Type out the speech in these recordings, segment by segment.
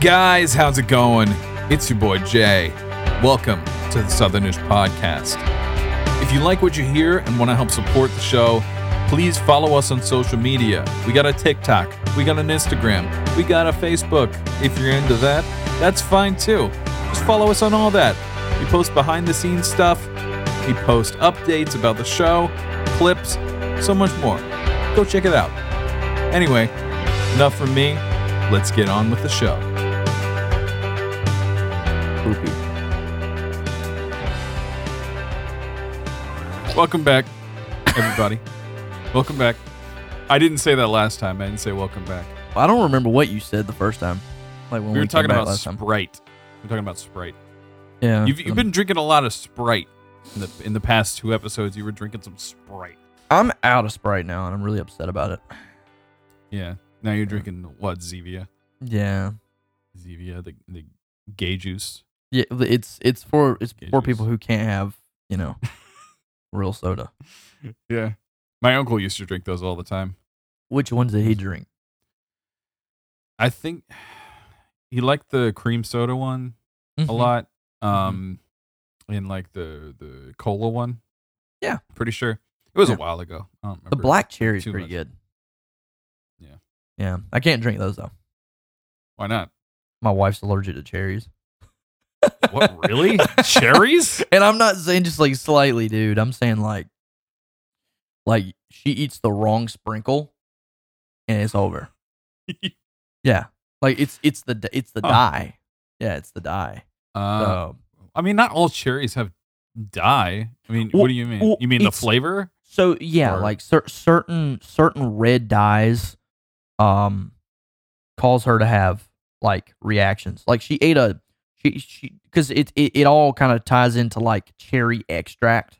Guys, how's it going? It's your boy Jay. Welcome to the Southernish Podcast. If you like what you hear and want to help support the show, please follow us on social media. We got a TikTok, we got an Instagram, we got a Facebook. If you're into that, that's fine too. Just follow us on all that. We post behind the scenes stuff, we post updates about the show, clips, so much more. Go check it out. Anyway, enough from me. Let's get on with the show. Poopy. Welcome back, everybody. welcome back. I didn't say that last time. I didn't say welcome back. I don't remember what you said the first time. Like when We we, were came talking back about last time. Sprite. We're talking about Sprite. Yeah, You've, you've um, been drinking a lot of Sprite in the in the past two episodes. You were drinking some Sprite. I'm out of Sprite now, and I'm really upset about it. Yeah. Now you're drinking what? Zevia. Yeah, Zevia, the the gay juice. Yeah. It's it's for it's for people who can't have you know real soda. Yeah. My uncle used to drink those all the time. Which ones did he drink? I think he liked the cream soda one a Mhm. lot. Um, and like the the cola one. Yeah. pretty sure it was Yeah. a while ago. I don't remember. The black cherry's pretty much. good. Yeah. Yeah, I can't drink those though. Why not? My wife's allergic to cherries. What really? Cherries? And I'm not saying just like slightly, dude. I'm saying like, like she eats the wrong sprinkle, and it's over. Yeah, like it's it's the it's the Huh. dye. Yeah, it's the dye. Uh, So, I mean, not all cherries have dye. I mean, Well- what do you mean? well, you mean the flavor? so yeah, Or- like cer- certain certain red dyes, um, cause her to have like reactions. Like she ate a she she because it, it it all kind of ties into like cherry extract.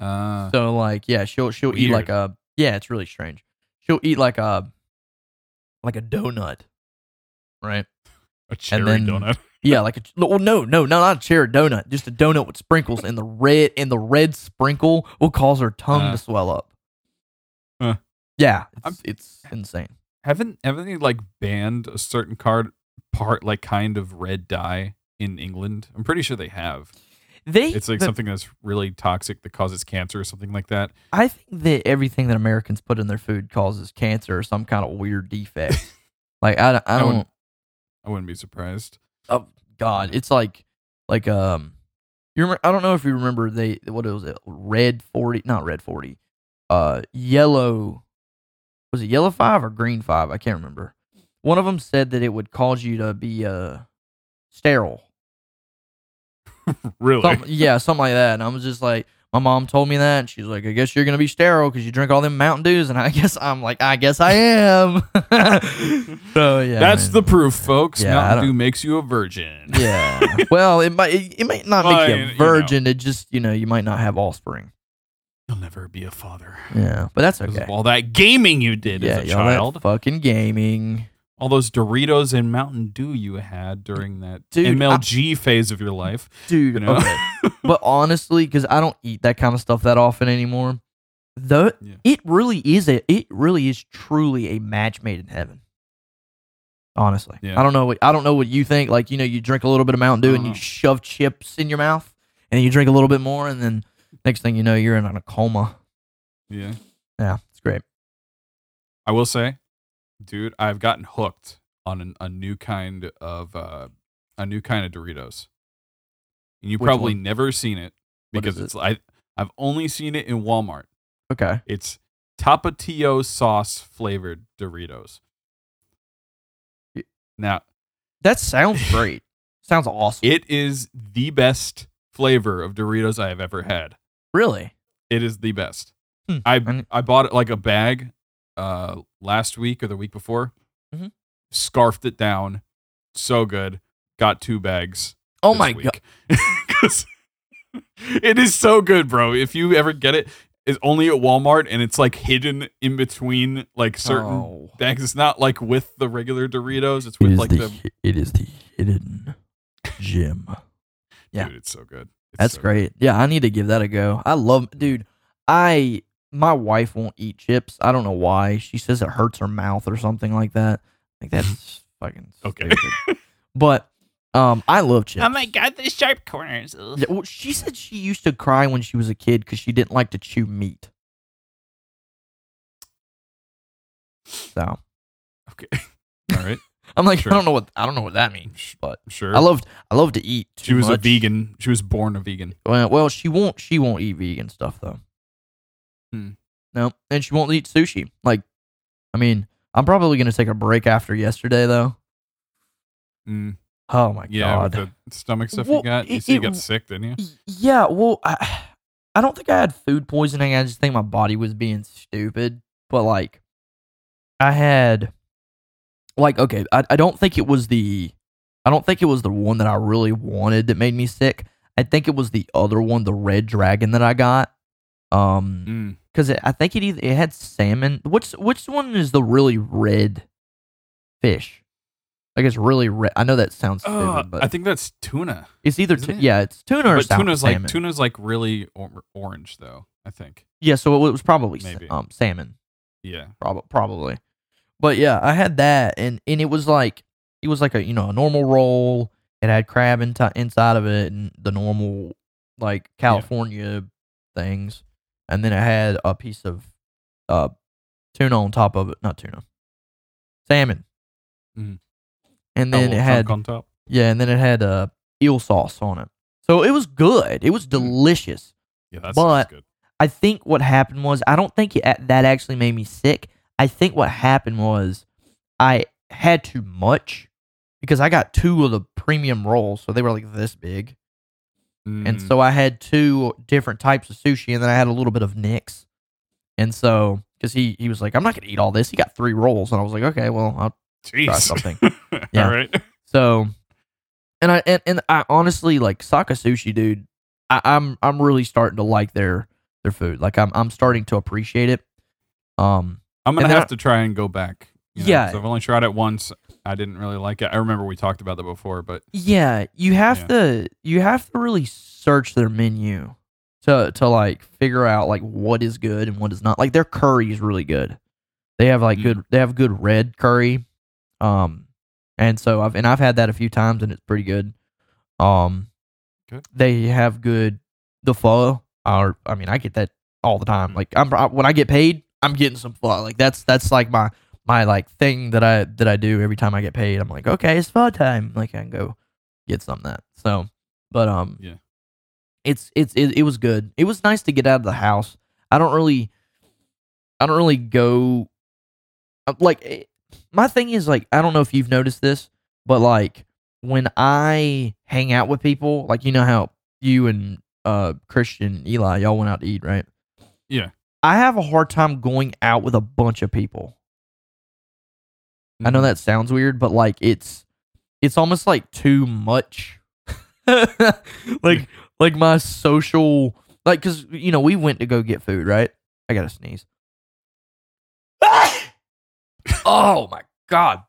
Uh, So like yeah, she'll she'll eat like a yeah, it's really strange. She'll eat like a like a donut, right? a cherry then- donut. Yeah, like a no, well, no, no, no, not a cherry donut, just a donut with sprinkles, and the red and the red sprinkle will cause her tongue Uh. to swell up. Huh. Yeah, it's, it's insane. Haven't haven't they like banned a certain card part like kind of red dye in England? I'm pretty sure they have. They, It's like the- something that's really toxic that causes cancer or something like that. I think that everything that Americans put in their food causes cancer or some kind of weird defect. like I, I I don't. wouldn't- I wouldn't be surprised. Oh God, it's like like um, you remember? I don't know if you remember they what was it? Red forty, not red forty. Uh, yellow. Was it yellow five or green five? I can't remember. One of them said that it would cause you to be uh sterile. really? Some, yeah, something like that. And I was just like, my mom told me that, and she's like, I guess you're gonna be sterile because you drink all them Mountain Dews, and I guess I'm like, I guess I am. so yeah, That's man. the proof, folks. Yeah, Mountain Dew makes you a virgin. Yeah. well, it might it, it might not make Well, you you a know. virgin. It just you know you might not have offspring. You'll never be a father. Yeah, but that's okay. of all that gaming you did yeah, as a child. fucking gaming. All those Doritos and Mountain Dew you had during that Dude, MLG phase of your life. dude. You know? Okay, but honestly, because I don't eat that kind of stuff that often anymore, the Yeah. it really is a it really is truly a match made in heaven. Honestly, Yeah. I don't know what I don't know what you think. Like you know, you drink a little bit of Mountain Dew and you Uh-huh. shove chips in your mouth, and you drink a little bit more, and then next thing you know, you're in a coma. yeah. Yeah, it's great. I will say, dude, I've gotten hooked on an, a new kind of uh, a new kind of Doritos. And you've Which probably one? never seen it What because is it's I I've only seen it in Walmart. Okay. It's Tapatio sauce flavored Doritos. Y- Now, That sounds great. sounds awesome. it is the best flavor of Doritos I have ever had. really? It is the best. Hmm. I I bought it like a bag uh last week or the week before. Mhm. Scarfed it down. So good. Got two bags. Oh this my god. week. 'Cause it is so good, bro. If you ever get it, it's only at Walmart and it's like hidden in between like certain Oh. bags. It's not like with the regular Doritos. It's with like the, it is the hidden gem. yeah. dude. It's so good. It's That's so good. great. Yeah, I need to give that a go. I love, dude. I my wife won't eat chips. I don't know why. She says it hurts her mouth or something like that. Like that's fucking Okay. stupid. but um, I love chips. Oh my god, the sharp corners. Ugh. Yeah, well, she said she used to cry when she was a kid because she didn't like to chew meat. So Okay. All right. I'm like, Sure. I don't know what I don't know what that means, but Sure. I loved I love to eat. she too was a vegan. She was born a vegan. Well, well, she won't she won't eat vegan stuff though. Hmm. No, and she won't eat sushi. Like, I mean, I'm probably gonna take a break after yesterday though. Mm, Oh my yeah, god. with the stomach stuff Well, you got. You it- you it- got sick, didn't you? Yeah, well, I, I don't think I had food poisoning. I just think my body was being stupid. But like, I had, like, okay, I, I don't think it was the, I don't think it was the one that I really wanted that made me sick. I think it was the other one, the red dragon that I got. Um, Mm. because I think it either it had salmon. Which which one is the really red fish? Like it's really red. I know that sounds stupid, Uh, but I think that's tuna. it's either tu- it? yeah, it's tuna or But sal- tuna's salmon. like tuna's like really or- orange though. I think. Yeah, so it was probably Maybe. um salmon, Yeah. prob- probably. But yeah, I had that, and and it was like it was like a you know a normal roll. It had crab in inside of it, and the normal like California things, and then it had a piece of uh tuna on top of it. Not tuna, salmon. Mhm. And then it had on top. yeah, and then it had uh eel sauce on it. So it was good. It was delicious. Yeah, that's but- good. I think what happened was I don't think it, that actually made me sick. I think what happened was I had too much because I got two of the premium rolls, so they were like this big, and Mm, so I had two different types of sushi, and then I had a little bit of Nick's, and so because he he was like, I'm not gonna eat all this. He got three rolls, and I was like, okay, well, I'll jeez. try something. Yeah. All right. So, and I and, and I honestly like Saka Sushi, dude. I, I'm I'm really starting to like their their food. Like I'm I'm starting to appreciate it. Um, I'm gonna have I- to try and go back. You know, Yeah. I've only tried it once. I didn't really like it. I remember we talked about that before, but yeah, you have Yeah. to you have to really search their menu to to like figure out like what is good and what is not. Like their curry is really good. They have like Mm. good they have good red curry. Um, and so I've and I've had that a few times and it's pretty good. Um, Good. they have good the pho. Or I mean, I get that all the time. Mm. Like I'm I, when I get paid, I'm getting some pho. Like that's that's like my my like thing that I that I do every time I get paid. I'm like, okay, it's pho time. Like I can go get some of that. So, but um, Yeah. it's it's it, it was good. It was nice to get out of the house. I don't really, I don't really go. uh, Like eh, my thing is like I don't know if you've noticed this, but like when I hang out with people, like you know how you and uh Christian Eli y'all went out to eat, right? Yeah. I have a hard time going out with a bunch of people. I know Mhm. that sounds weird, but like it's it's almost like too much. like like my social like cuz you know we went to go get food, right? I got to sneeze. oh my god.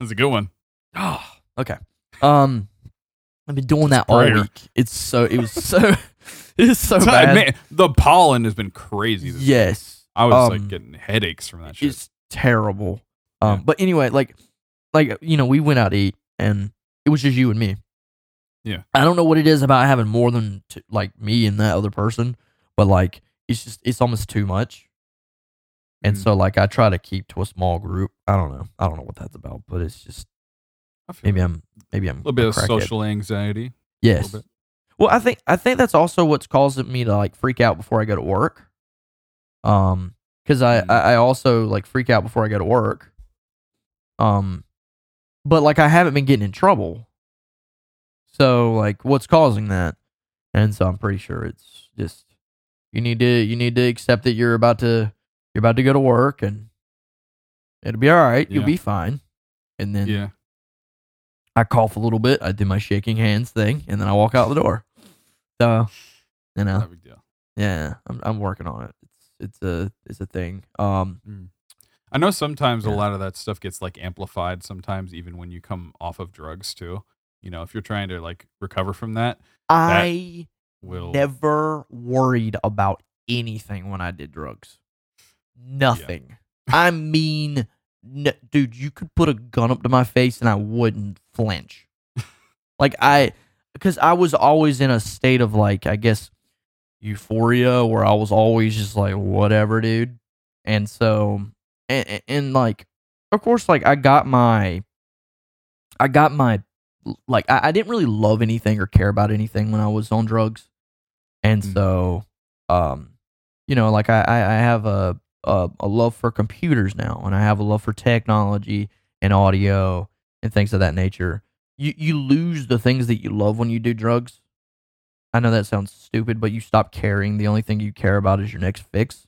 That's a good one. Oh, okay. Um I've been doing that all prayer. week. It's so it was so it's so So, bad. man, the pollen has been crazy. This yes. I was like um, getting headaches from that shit. It's terrible. Um, Yeah. but anyway, like, like you know, we went out to eat, and it was just you and me. Yeah. I don't know what it is about having more than t- like me and that other person, but like it's just it's almost too much. And Mhm. so like I try to keep to a small group. I don't know. I don't know what that's about, but it's just I feel maybe that. I'm maybe I'm a little bit of social anxiety. Yes. Well, I think I think that's also what's causing me to like freak out before I go to work. Um, because Mm. I I also like freak out before I go to work. Um, but like I haven't been getting in trouble. So like, what's causing that? And so I'm pretty sure it's just you need to you need to accept that you're about to you're about to go to work and it'll be all right. You'll be fine. And then Yeah. I cough a little bit. I do my shaking hands thing, and then I walk out the door. So, you know, Not big deal. yeah, I'm I'm working on it. It's it's a it's a thing. Um, I know sometimes a lot of that stuff gets like amplified sometimes even when you come off of drugs too. You know, if you're trying to like recover from that, I will never worried about anything when I did drugs. Nothing. I mean, n- dude, you could put a gun up to my face and I wouldn't flinch. like I, because I was always in a state of like, I guess, euphoria where I was always just like, whatever, dude. And so, and, and- and like, of course, like I got my, I got my, like I, I didn't really love anything or care about anything when I was on drugs, and Mm. so, um, you know, like I, I, I have a, a a love for computers now, and I have a love for technology and audio and things of that nature. You you lose the things that you love when you do drugs. I know that sounds stupid, but you stop caring. The only thing you care about is your next fix.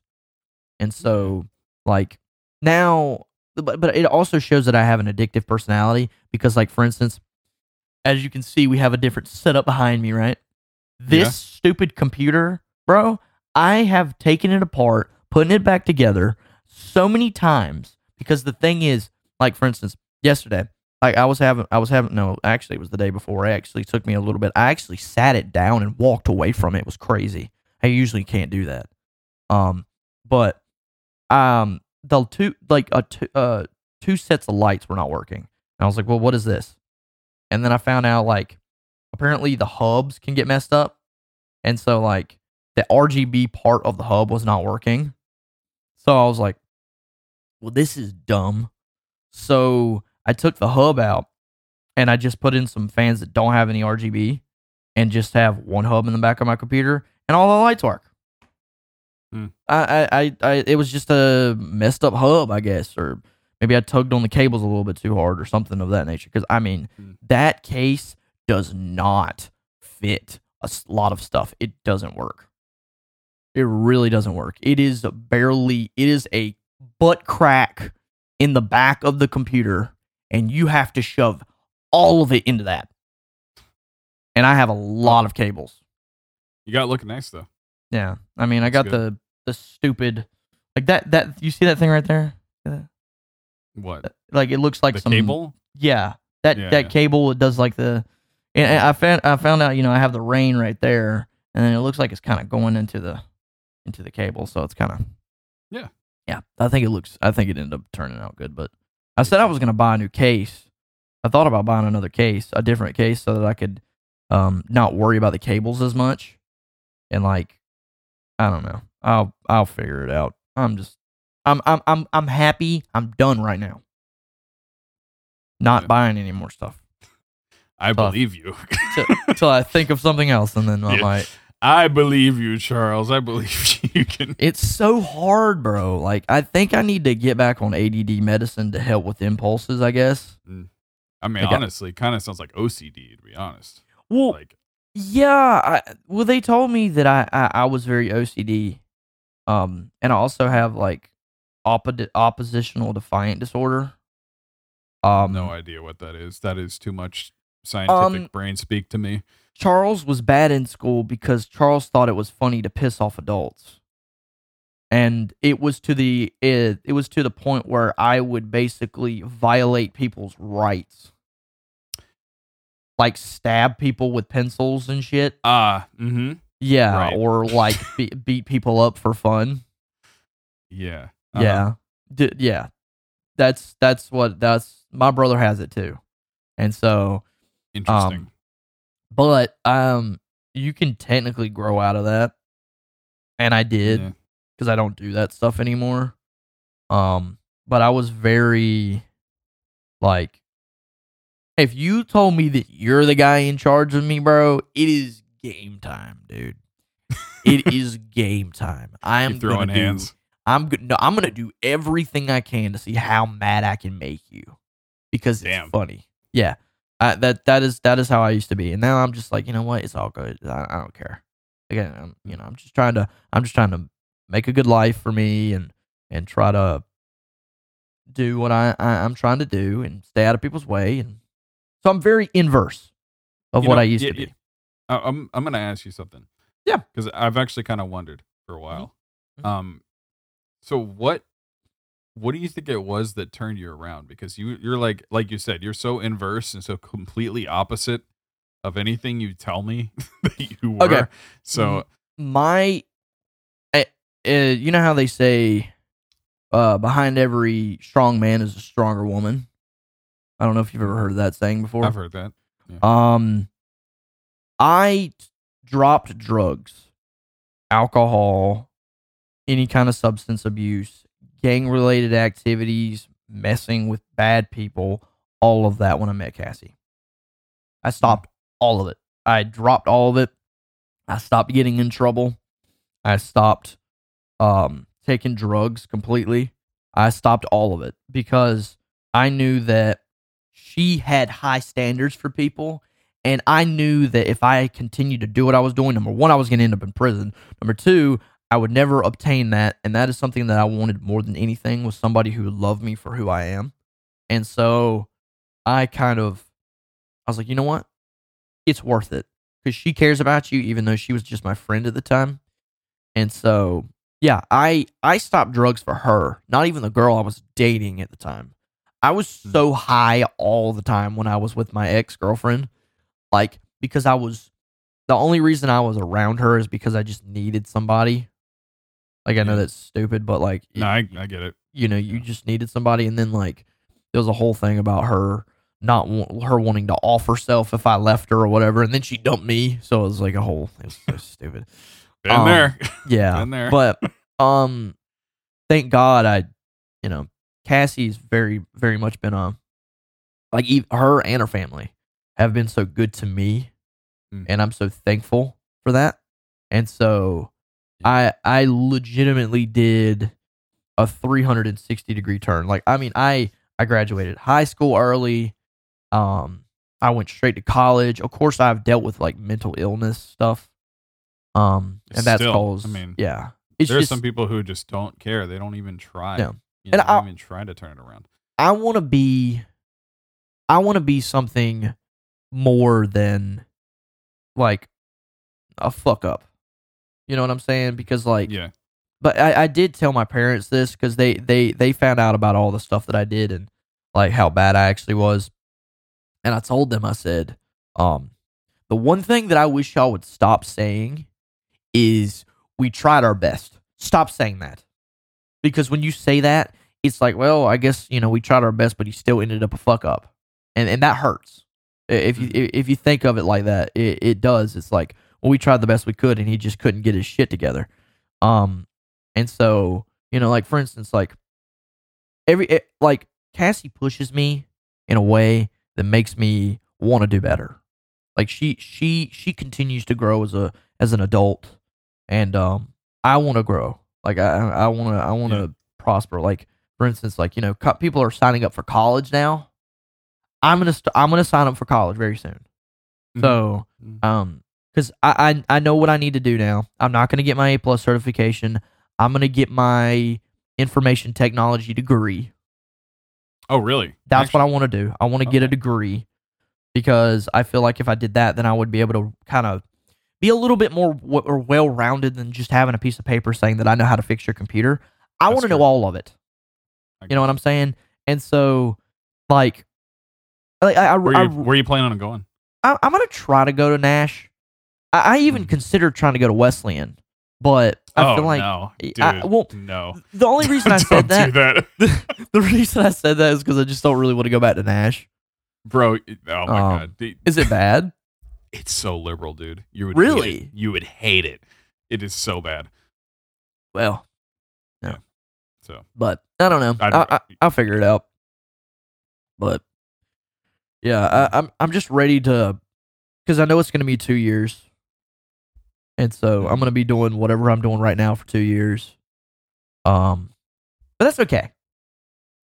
And so, like now, but but it also shows that I have an addictive personality because, like for instance, as you can see, we have a different setup behind me, right? This Yeah. stupid computer, bro. I have taken it apart, putting it back together so many times because the thing is, like for instance, yesterday, like I was having, I was having, no, actually it was the day before. It actually took me a little bit. I actually sat it down and walked away from it. It was crazy. I usually can't do that. Um, but um, the two like a two uh two sets of lights were not working. And I was like, well, what is this? And then I found out like apparently the hubs can get messed up, and so like the RGB part of the hub was not working. So I was like, well, this is dumb. So I took the hub out and I just put in some fans that don't have any RGB and just have one hub in the back of my computer and all the lights work. Hmm. I, I, I, I, it was just a messed up hub, I guess, or maybe I tugged on the cables a little bit too hard or something of that nature. Because I mean, Hmm. that case does not fit a lot of stuff. It doesn't work. It really doesn't work. It is barely. It is a butt crack in the back of the computer, and you have to shove all of it into that. And I have a lot of cables. You got looking nice though. Yeah, I mean, I got That's the the stupid like that. That you see that thing right there? What? Like it looks like the some cable? Yeah, that Yeah, that yeah. cable it does like the. And I found I found out you know I have the rain right there, and then it looks like it's kind of going into the into the cable, so it's kind of. Yeah. Yeah, I think it looks. I think it ended up turning out good, but I said I was gonna buy a new case. I thought about buying another case, a different case, so that I could um not worry about the cables as much, and like, I don't know. I'll I'll figure it out. I'm just I'm I'm I'm I'm happy. I'm done right now. Not Yeah. buying any more stuff I believe you. until I think of something else, and then I Yeah. might. I believe you, Charles. I believe you can. It's so hard, bro. Like I think I need to get back on ADD medicine to help with impulses. I guess. Mm. I mean, Like, honestly, kind of sounds like OCD to be honest. Well, Like, yeah. I, well, they told me that I, I I was very OCD, um, and I also have like oppo- oppositional defiant disorder. Um, no idea what that is. That is too much scientific Um, brain speak to me. Charles was bad in school because Charles thought it was funny to piss off adults. And it was to the it, it was to the point where I would basically violate people's rights. Like stab people with pencils and shit. Ah, mm-hmm. Yeah, Right. or like be, beat people up for fun. Yeah. Uh-huh. Yeah. D- yeah. That's that's what that's my brother has it too. And so Interesting. Um, but um you can technically grow out of that and i did Yeah. because i don't do that stuff anymore um but i was very like if you told me that you're the guy in charge of me bro it is game time dude it is game time i am throwing gonna do- hands. i'm gonna no, i'm gonna do everything i can to see how mad i can make you because Damn. it's funny yeah I, that that is that is how I used to be, and now I'm just like, you know what? It's all good. I, I don't care. Again, I'm, you know, I'm just trying to I'm just trying to make a good life for me and and try to do what I, I I'm trying to do and stay out of people's way, and so I'm very inverse of You what know, I used yeah, to be. yeah. I'm I'm gonna ask you something. Yeah. Because I've actually kind of wondered for a while. Mhm. Um, so what what do you think it was that turned you around? Because you you're like like you said, you're so inverse and so completely opposite of anything you tell me that you were. Okay. So my I, uh, you know how they say uh, behind every strong man is a stronger woman. I don't know if you've ever heard that saying before. I've heard that. Um, I dropped drugs, alcohol, any kind of substance abuse, gang related activities, messing with bad people, all of that when I met Cassie. I stopped all of it. I dropped all of it. I stopped getting in trouble. I stopped um, taking drugs completely. I stopped all of it because I knew that she had high standards for people. And I knew that if I continued to do what I was doing, number one, I was going to end up in prison. Number two, I would never obtain that. And that is something that I wanted more than anything was somebody who loved me for who I am. And so I kind of, I was like, you know what? It's worth it because she cares about you, even though she was just my friend at the time. And so, yeah, I I stopped drugs for her, not even the girl I was dating at the time. I was so high all the time when I was with my ex girlfriend, like because I was the only reason I was around her is because I just needed somebody. Like I know that's stupid, but like No, I, I get it. you know, you just needed somebody, and then like there was a whole thing about her not wa- her wanting to off herself if I left her or whatever, and then she dumped me, so it was like a whole it was so stupid. Been Um, there. Yeah, Been there. but um, thank God I, you know, Cassie's very very much been a like her and her family have been so good to me, Mm. and I'm so thankful for that, and so I I legitimately did a 360 degree turn. Like I mean, I I graduated high school early. Um, I went straight to college. Of course, I've dealt with like mental illness stuff. Um, and that's Still, cause I mean, yeah, it's There's just some people who just don't care. They don't even try. Yeah. You And know, I'll- don't even try to turn it around. I want to be, I want to be something more than like a fuck up. You know what I'm saying? Because like Yeah. but I, I did tell my parents this because they they they found out about all the stuff that I did and like how bad I actually was, and I told them I said, um, the one thing that I wish y'all would stop saying is we tried our best. Stop saying that because when you say that, it's like, well, I guess you know we tried our best, but he still ended up a fuck up, and and that hurts. If you if you think of it like that, it, it does. It's like, well, we tried the best we could, and he just couldn't get his shit together. Um, and so, you know, like for instance, like every it, like Cassie pushes me in a way that makes me want to do better. Like she she she continues to grow as a as an adult, and um, I want to grow. Like I I want to I want to Yeah. prosper. Like for instance, like you know, co- people are signing up for college now. I'm gonna st- I'm gonna sign up for college very soon. Mhm. So Mhm. um, because I, I I know what I need to do now. I'm not gonna get my A plus certification. I'm gonna get my information technology degree. oh, really? That's what I want to do. I want to get a degree because I feel like if I did that, then I would be able to kind of be a little bit more w- or well rounded than just having a piece of paper saying that I know how to fix your computer. I want to know all of it. You know what I'm saying? And so, like, like I, I, Where I you, where you planning on going? I, I'm gonna try to go to Nash. I, I even Mhm. considered trying to go to Wesleyan, but I oh feel like no, dude, I- well, no. the only reason I said that, that, the, the reason I said that is because I just don't really want to go back to Nash. bro. Oh my Um, god, Is it bad? It's so liberal, dude. You would hate Really? You would hate it. It is so bad. well, yeah. So but I don't know. I I, don't- I, I'll figure it out. But yeah, I, I'm I'm just ready to because I know it's gonna be two years, and so Mm-hmm. I'm gonna be doing whatever I'm doing right now for two years. Um, but that's okay.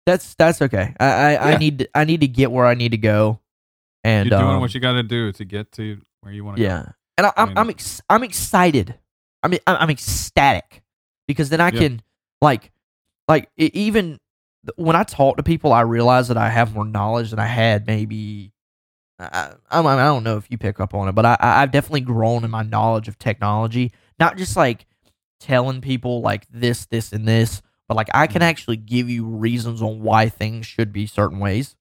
That's that's okay. I I, I need to, I need to get where I need to go, and you're doing um, what you got to do to get to where you want to yeah, and I, I'm mean- I'm ex- I'm excited. I mean I'm, I'm ecstatic because then I Yeah. can like like e- even when I talk to people, I realize that I have more knowledge than I had maybe. I, I, I don't know if you pick up on it, but I, I- I've definitely grown in my knowledge of technology. Not just like telling people like this, this, and this, but like I can Mhm. actually give you reasons on why things should be certain ways,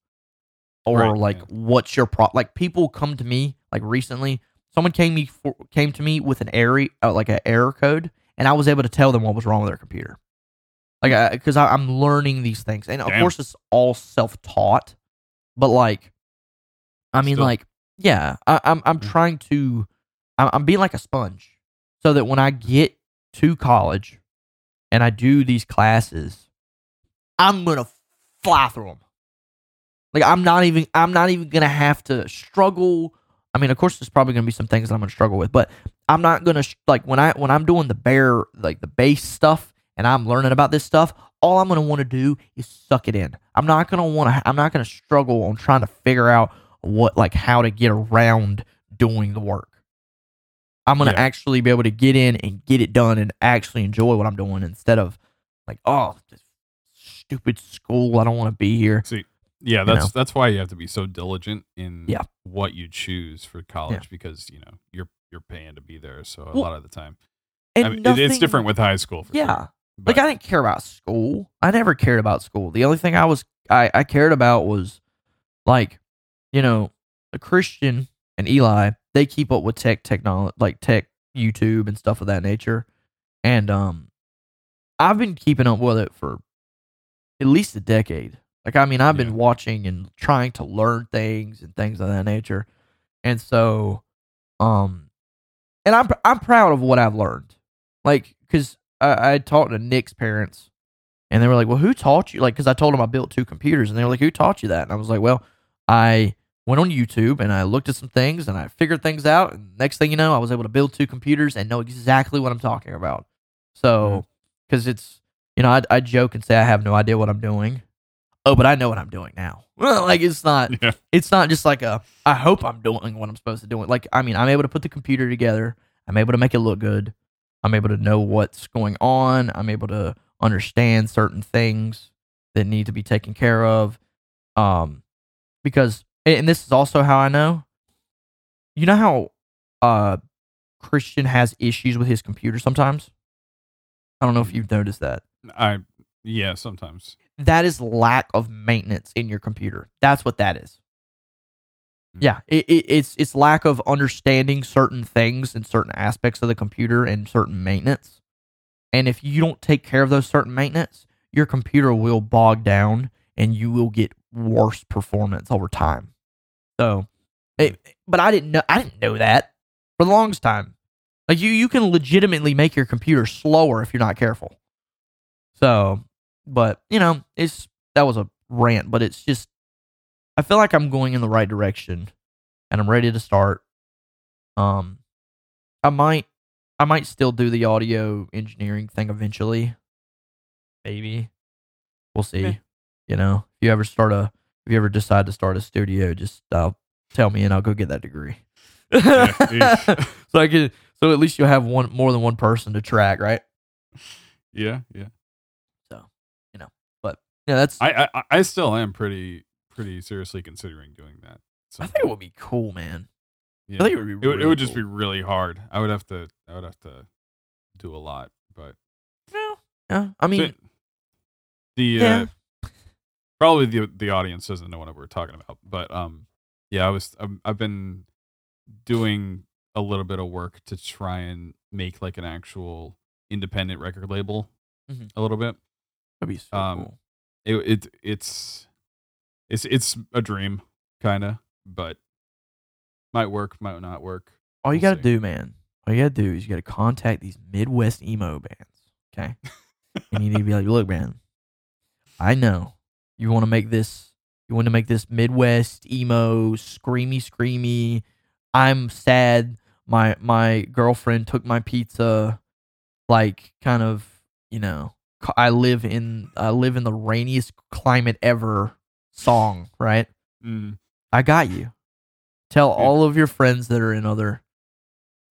or Right, like yeah. what's your pro. Like people come to me like recently. Someone came me for, came to me with an error uh, like an error code, and I was able to tell them what was wrong with their computer. Like, because I, I'm learning these things, and of course, it's all self taught. But like, I mean, Still. like, yeah, I, I'm I'm Mm. trying to, I'm, I'm being like a sponge, so that when I get to college, and I do these classes, I'm gonna fly through them. Like, I'm not even I'm not even gonna have to struggle. I mean, of course, there's probably gonna be some things that I'm gonna struggle with, but I'm not gonna like when I when I'm doing the bare like the base stuff and I'm learning about this stuff. All I'm gonna want to do is suck it in. I'm not gonna want to. I'm not gonna struggle on trying to figure out what like how to get around doing the work. I'm gonna Yeah. actually be able to get in and get it done and actually enjoy what I'm doing instead of like oh stupid school. I don't want to be here. See, yeah, You that's know? that's why you have to be so diligent in Yeah. what you choose for college because you know you're you're paying to be there. So a Well, lot of the time, And I mean, it- it's different with high school. For Yeah. sure. Like I didn't care about school. I never cared about school. The only thing I was I, I cared about was like, you know, the Christian and Eli, they keep up with tech technology like tech YouTube and stuff of that nature. And um I've been keeping up with it for at least a decade. Like I mean, I've been Yeah. watching and trying to learn things and things of that nature. And so um and I'm I'm proud of what I've learned. Like cuz I, I talked to Nick's parents, and they were like, "Well, who taught you?" Like, because I told them I built two computers, and they were like, "Who taught you that?" And I was like, "Well, I went on YouTube and I looked at some things and I figured things out, and next thing you know, I was able to build two computers and know exactly what I'm talking about." So, because it's you know, I I joke and say I have no idea what I'm doing. Oh, but I know what I'm doing now. Well, like it's not yeah, it's not just like a I hope I'm doing what I'm supposed to do. Like I mean, I'm able to put the computer together. I'm able to make it look good. I'm able to know what's going on. I'm able to understand certain things that need to be taken care of. Um because and this is also how I know. You know how uh Christian has issues with his computer sometimes? I don't know if you've noticed that I yeah sometimes. That is lack of maintenance in your computer. That's what that is. Mm. Yeah, it, it, it's it's lack of understanding certain things and certain aspects of the computer and certain maintenance. And if you don't take care of those certain maintenance, your computer will bog down and you will get worse performance over time. So, it, but I didn't know I didn't know that for the longest time. Like you, you can legitimately make your computer slower if you're not careful. So, but you know, it's that was a rant, but it's just I feel like I'm going in the right direction and I'm ready to start. Um I might I might still do the audio engineering thing eventually. Maybe. We'll see. Okay. You know, if you ever start a if you ever decide to start a studio, just uh, tell me and I'll go get that degree. eesh. so I can so at least you'll have one more than one person to track, right? Yeah, yeah. Yeah, that's I, I, I I still am pretty pretty seriously considering doing that. So think it would be cool, man. yeah. I think it would be it, would- it really would just cool. be really hard. I would have to I would have to do a lot, but Yeah. Yeah. I mean, So, the yeah. uh, probably the the audience doesn't know what we're talking about, but um, yeah, I was I've, I've been doing a little bit of work to try and make like an actual independent record label Mhm. a little bit. that'd be so um, cool. It, it it's it's it's a dream kind of, but might work, might not work. All you we'll got to do, man, all you got to do is you got to contact these Midwest emo bands, okay? and you need to be like, look, man, I know you want to make this, you want to make this Midwest emo, screamy, screamy. I'm sad. My my girlfriend took my pizza, like kind of, you know. I live in I live in the rainiest climate ever. Song, right? Mm, I got you. Tell Yeah. all of your friends that are in other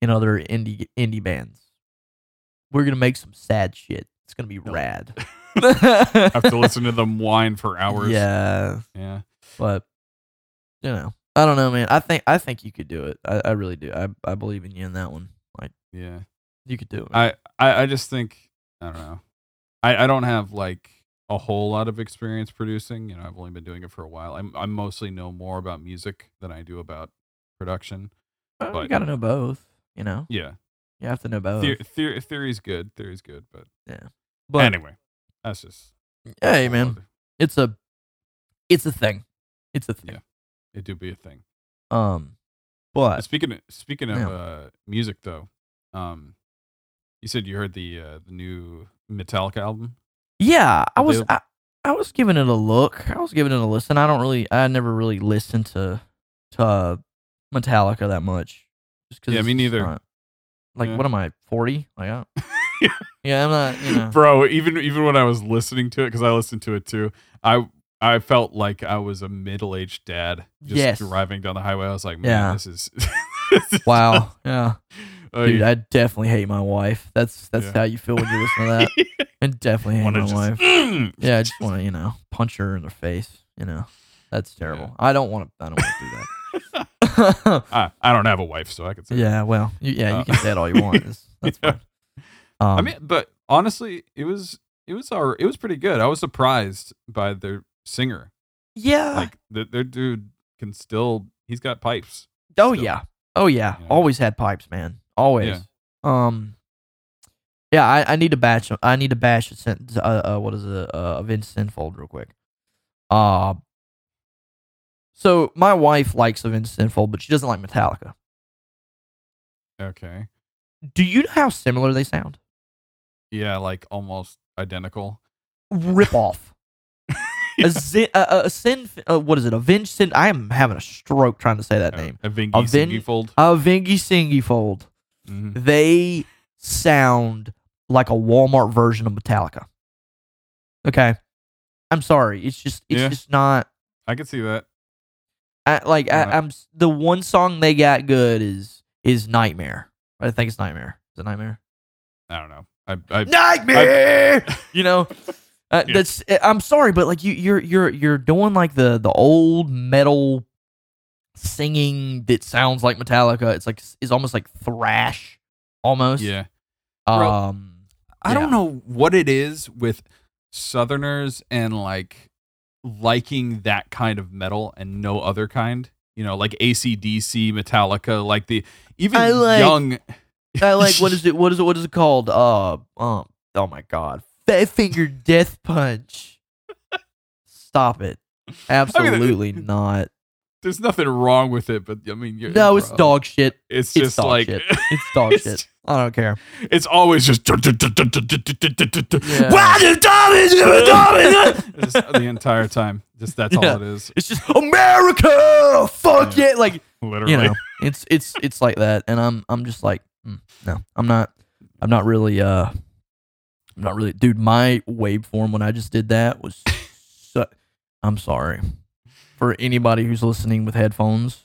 in other indie indie bands. We're gonna make some sad shit. It's gonna be Nope. rad. have to listen to them whine for hours. Yeah, yeah. but you know, I don't know, man. I think I think you could do it. I, I really do. I I believe in you in that one. Like Yeah. you could do it. I, I I just think I don't know. I I don't have like a whole lot of experience producing. You know, I've only been doing it for a while. I'm I mostly know more about music than I do about production. Well, you got to know both. You know, Yeah. you have to know both. The- theory theory's good. Theory's good, but yeah. but anyway. That's just Hey man, other- it's a it's a thing. It's a thing. Yeah. It do be a thing. Um, but Speaking of, speaking of Yeah. uh, music though, um, you said you heard the uh, the new Metallica album. yeah, I was I, I was giving it a look. I was giving it a listen. I don't really I never really listened to to uh, Metallica that much. Just 'cause Yeah, me neither. not- like Yeah. what am I forty? Like I, Yeah. yeah, I'm not. You know. Bro, even even when I was listening to it, because I listened to it too, I I felt like I was a middle aged dad just Yes. driving down the highway. I was like, man, Yeah. this is this is Wow. Yeah. Oh, Dude, I definitely hate my wife. That's that's Yeah. how you feel when you listen to that. I definitely hate wanna my just, wife. Yeah, I just want to, you know, punch her in the face. You know, that's terrible. I don't want to. I don't want to do that. I, I don't have a wife, so I could say. that. yeah, well, you, yeah, Uh, you can say it all you want. It's- that's Yeah. fine. Um, I mean, but honestly, it was it was our it was pretty good. I was surprised by their singer. yeah. Like the, their dude can still he's got pipes. oh still. yeah. Oh yeah. Yeah. Always had pipes, man. Always. Um. Yeah, I, I need to bash. I need to bash a. Uh, uh, what is it? Uh, Avenged Sinfold, real quick. Uh. So my wife likes Avenged Sinfold, but she doesn't like Metallica. Okay. Do you know how similar they sound? Yeah, like almost identical. Rip off. a, zi- a, a, sin. Uh, what is it? Avenged Sin. I am having a stroke trying to say that name. A Vingy Aven- Singy fold. Mhm. They sound like a Walmart version of Metallica. Okay. I'm sorry. It's just. It's Yeah. just not. I can see that. I, like. I, I'm. The one song they got good is is Nightmare. I think it's Nightmare. Is it Nightmare? I don't know. I, I Nightmare. you know, uh, Yeah. that's. I'm sorry, but like you, you're you're you're doing like the the old metal singing that sounds like Metallica. It's like it's almost like thrash, almost. yeah. Bro, Um. I Yeah. don't know what it is with Southerners and like liking that kind of metal and no other kind. You know, like ACDC, Metallica, like the even I like- young. I like what is it? What is it? What is it called? Uh. Um. Oh my God. Fat Finger Death Punch. Stop it. Absolutely not. There's nothing wrong with it, but I mean, you're, No, it's bro, dog shit. It's it's just like shit. It's dog It's- shit. I don't care. It's always just. Yeah. The Tommy do Tommy? Just the entire time. Just that's Yeah. all it is. It's just America. Fuck Yeah. yeah. Like Literally. you know, it's it's it's like that, and I'm I'm just like, mm, no, I'm not. I'm not really. Uh, I'm not really, dude. My waveform when I just did that was. So, I'm sorry for anybody who's listening with headphones.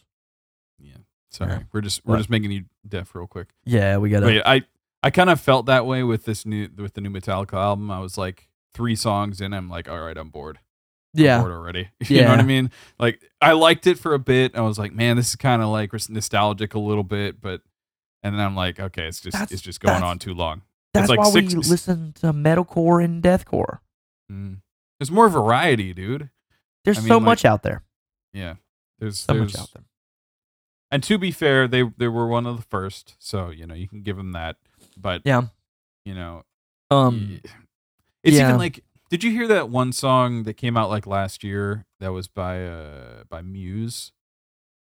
Yeah. Sorry. Yeah. We're just we're What? just making you deaf real quick. Yeah, we gotta. Wait, I I kind of felt that way with this new with the new Metallica album. I was like three songs in, I'm like, all right, I'm bored. I'm yeah, bored already. you know what I mean? Like I liked it for a bit. I was like, man, this is kind of like nostalgic a little bit, but and then I'm like, okay, it's just That's- it's just going on too long. that's like why six- we listen to metalcore and deathcore. Mm. There's more variety, dude. There's I so like- much out there. Yeah. There's So there's much out there. and to be fair, they they were one of the first, so you know you can give them that. But Yeah. you know, Um. it's yeah. even like, did you hear that one song that came out like last year that was by uh by Muse?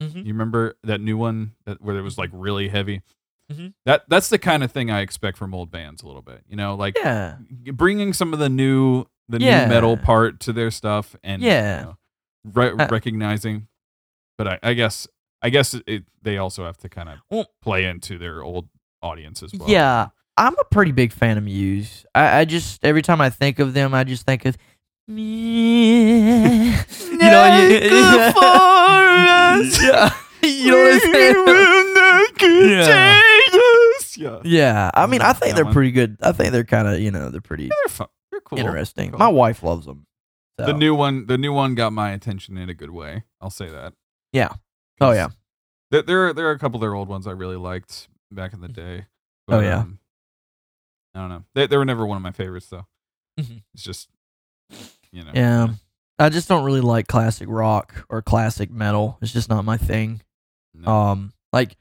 Mhm. You remember that new one that where it was like really heavy? Mhm. That that's the kind of thing I expect from old bands a little bit. You know, like Yeah. bringing some of the new the Yeah. new metal part to their stuff and you Yeah. know, re- Uh, recognizing. But I, I guess I guess it, they also have to kind of Well- play into their old audience as well. Yeah, I'm a pretty big fan of Muse. I, I just every time I think of them, I just think of me. You know, you, yeah. you know what I'm saying? Yeah. Yeah. Yeah, I mean, I think they're one. pretty good. I think they're kind of, you know, they're pretty They're fun. They're cool. interesting. Cool. My wife loves them. So. The new one, the new one got my attention in a good way. I'll say that. Yeah. Oh yeah, There, there, are, there are a couple of their old ones I really liked back in the day. Oh, yeah. um, I don't know. They, they were never one of my favorites though. Mhm. It's just, you know. yeah. I just don't really like classic rock or classic metal. It's just not my thing. no. Um, like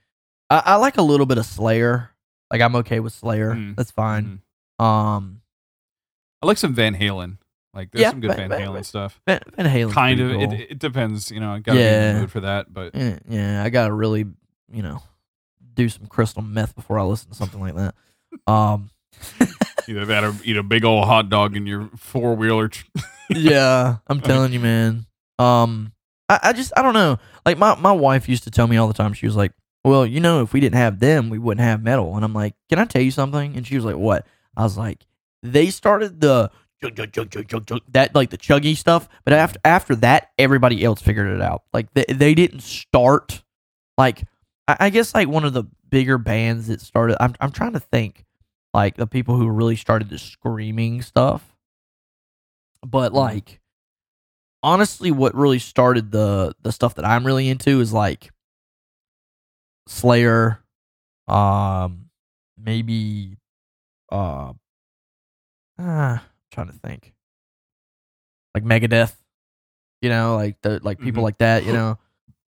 I, I like a little bit of Slayer. Like I'm okay with Slayer. Mm. That's fine. Mhm. Um, I like some Van Halen. Like there's Yeah, some good Van- Van Van- Halen stuff. Van, Van Halen's Kind of. cool. It, it depends. You know, I gotta be in the mood for that. But yeah, yeah, I gotta really, you know, do some crystal meth before I listen to something like that. Um, either that or eat a big old hot dog in your four wheeler. Tr- yeah, I'm telling you, man. Um, I, I just I don't know. Like my my wife used to tell me all the time. She was like, "Well, you know, if we didn't have them, we wouldn't have metal." And I'm like, "Can I tell you something?" And she was like, "What?" I was like, "They started the." chug, chug, chug, chug, chug, chug, That like the chuggy stuff, but after after that, everybody else figured it out. Like they they didn't start, like I, I guess like one of the bigger bands that started. I'm I'm trying to think, like the people who really started the screaming stuff. But like, honestly, what really started the the stuff that I'm really into is like Slayer, um, maybe, uh, ah, trying to think, like Megadeth, you know, like the like people Mhm. like that, you know,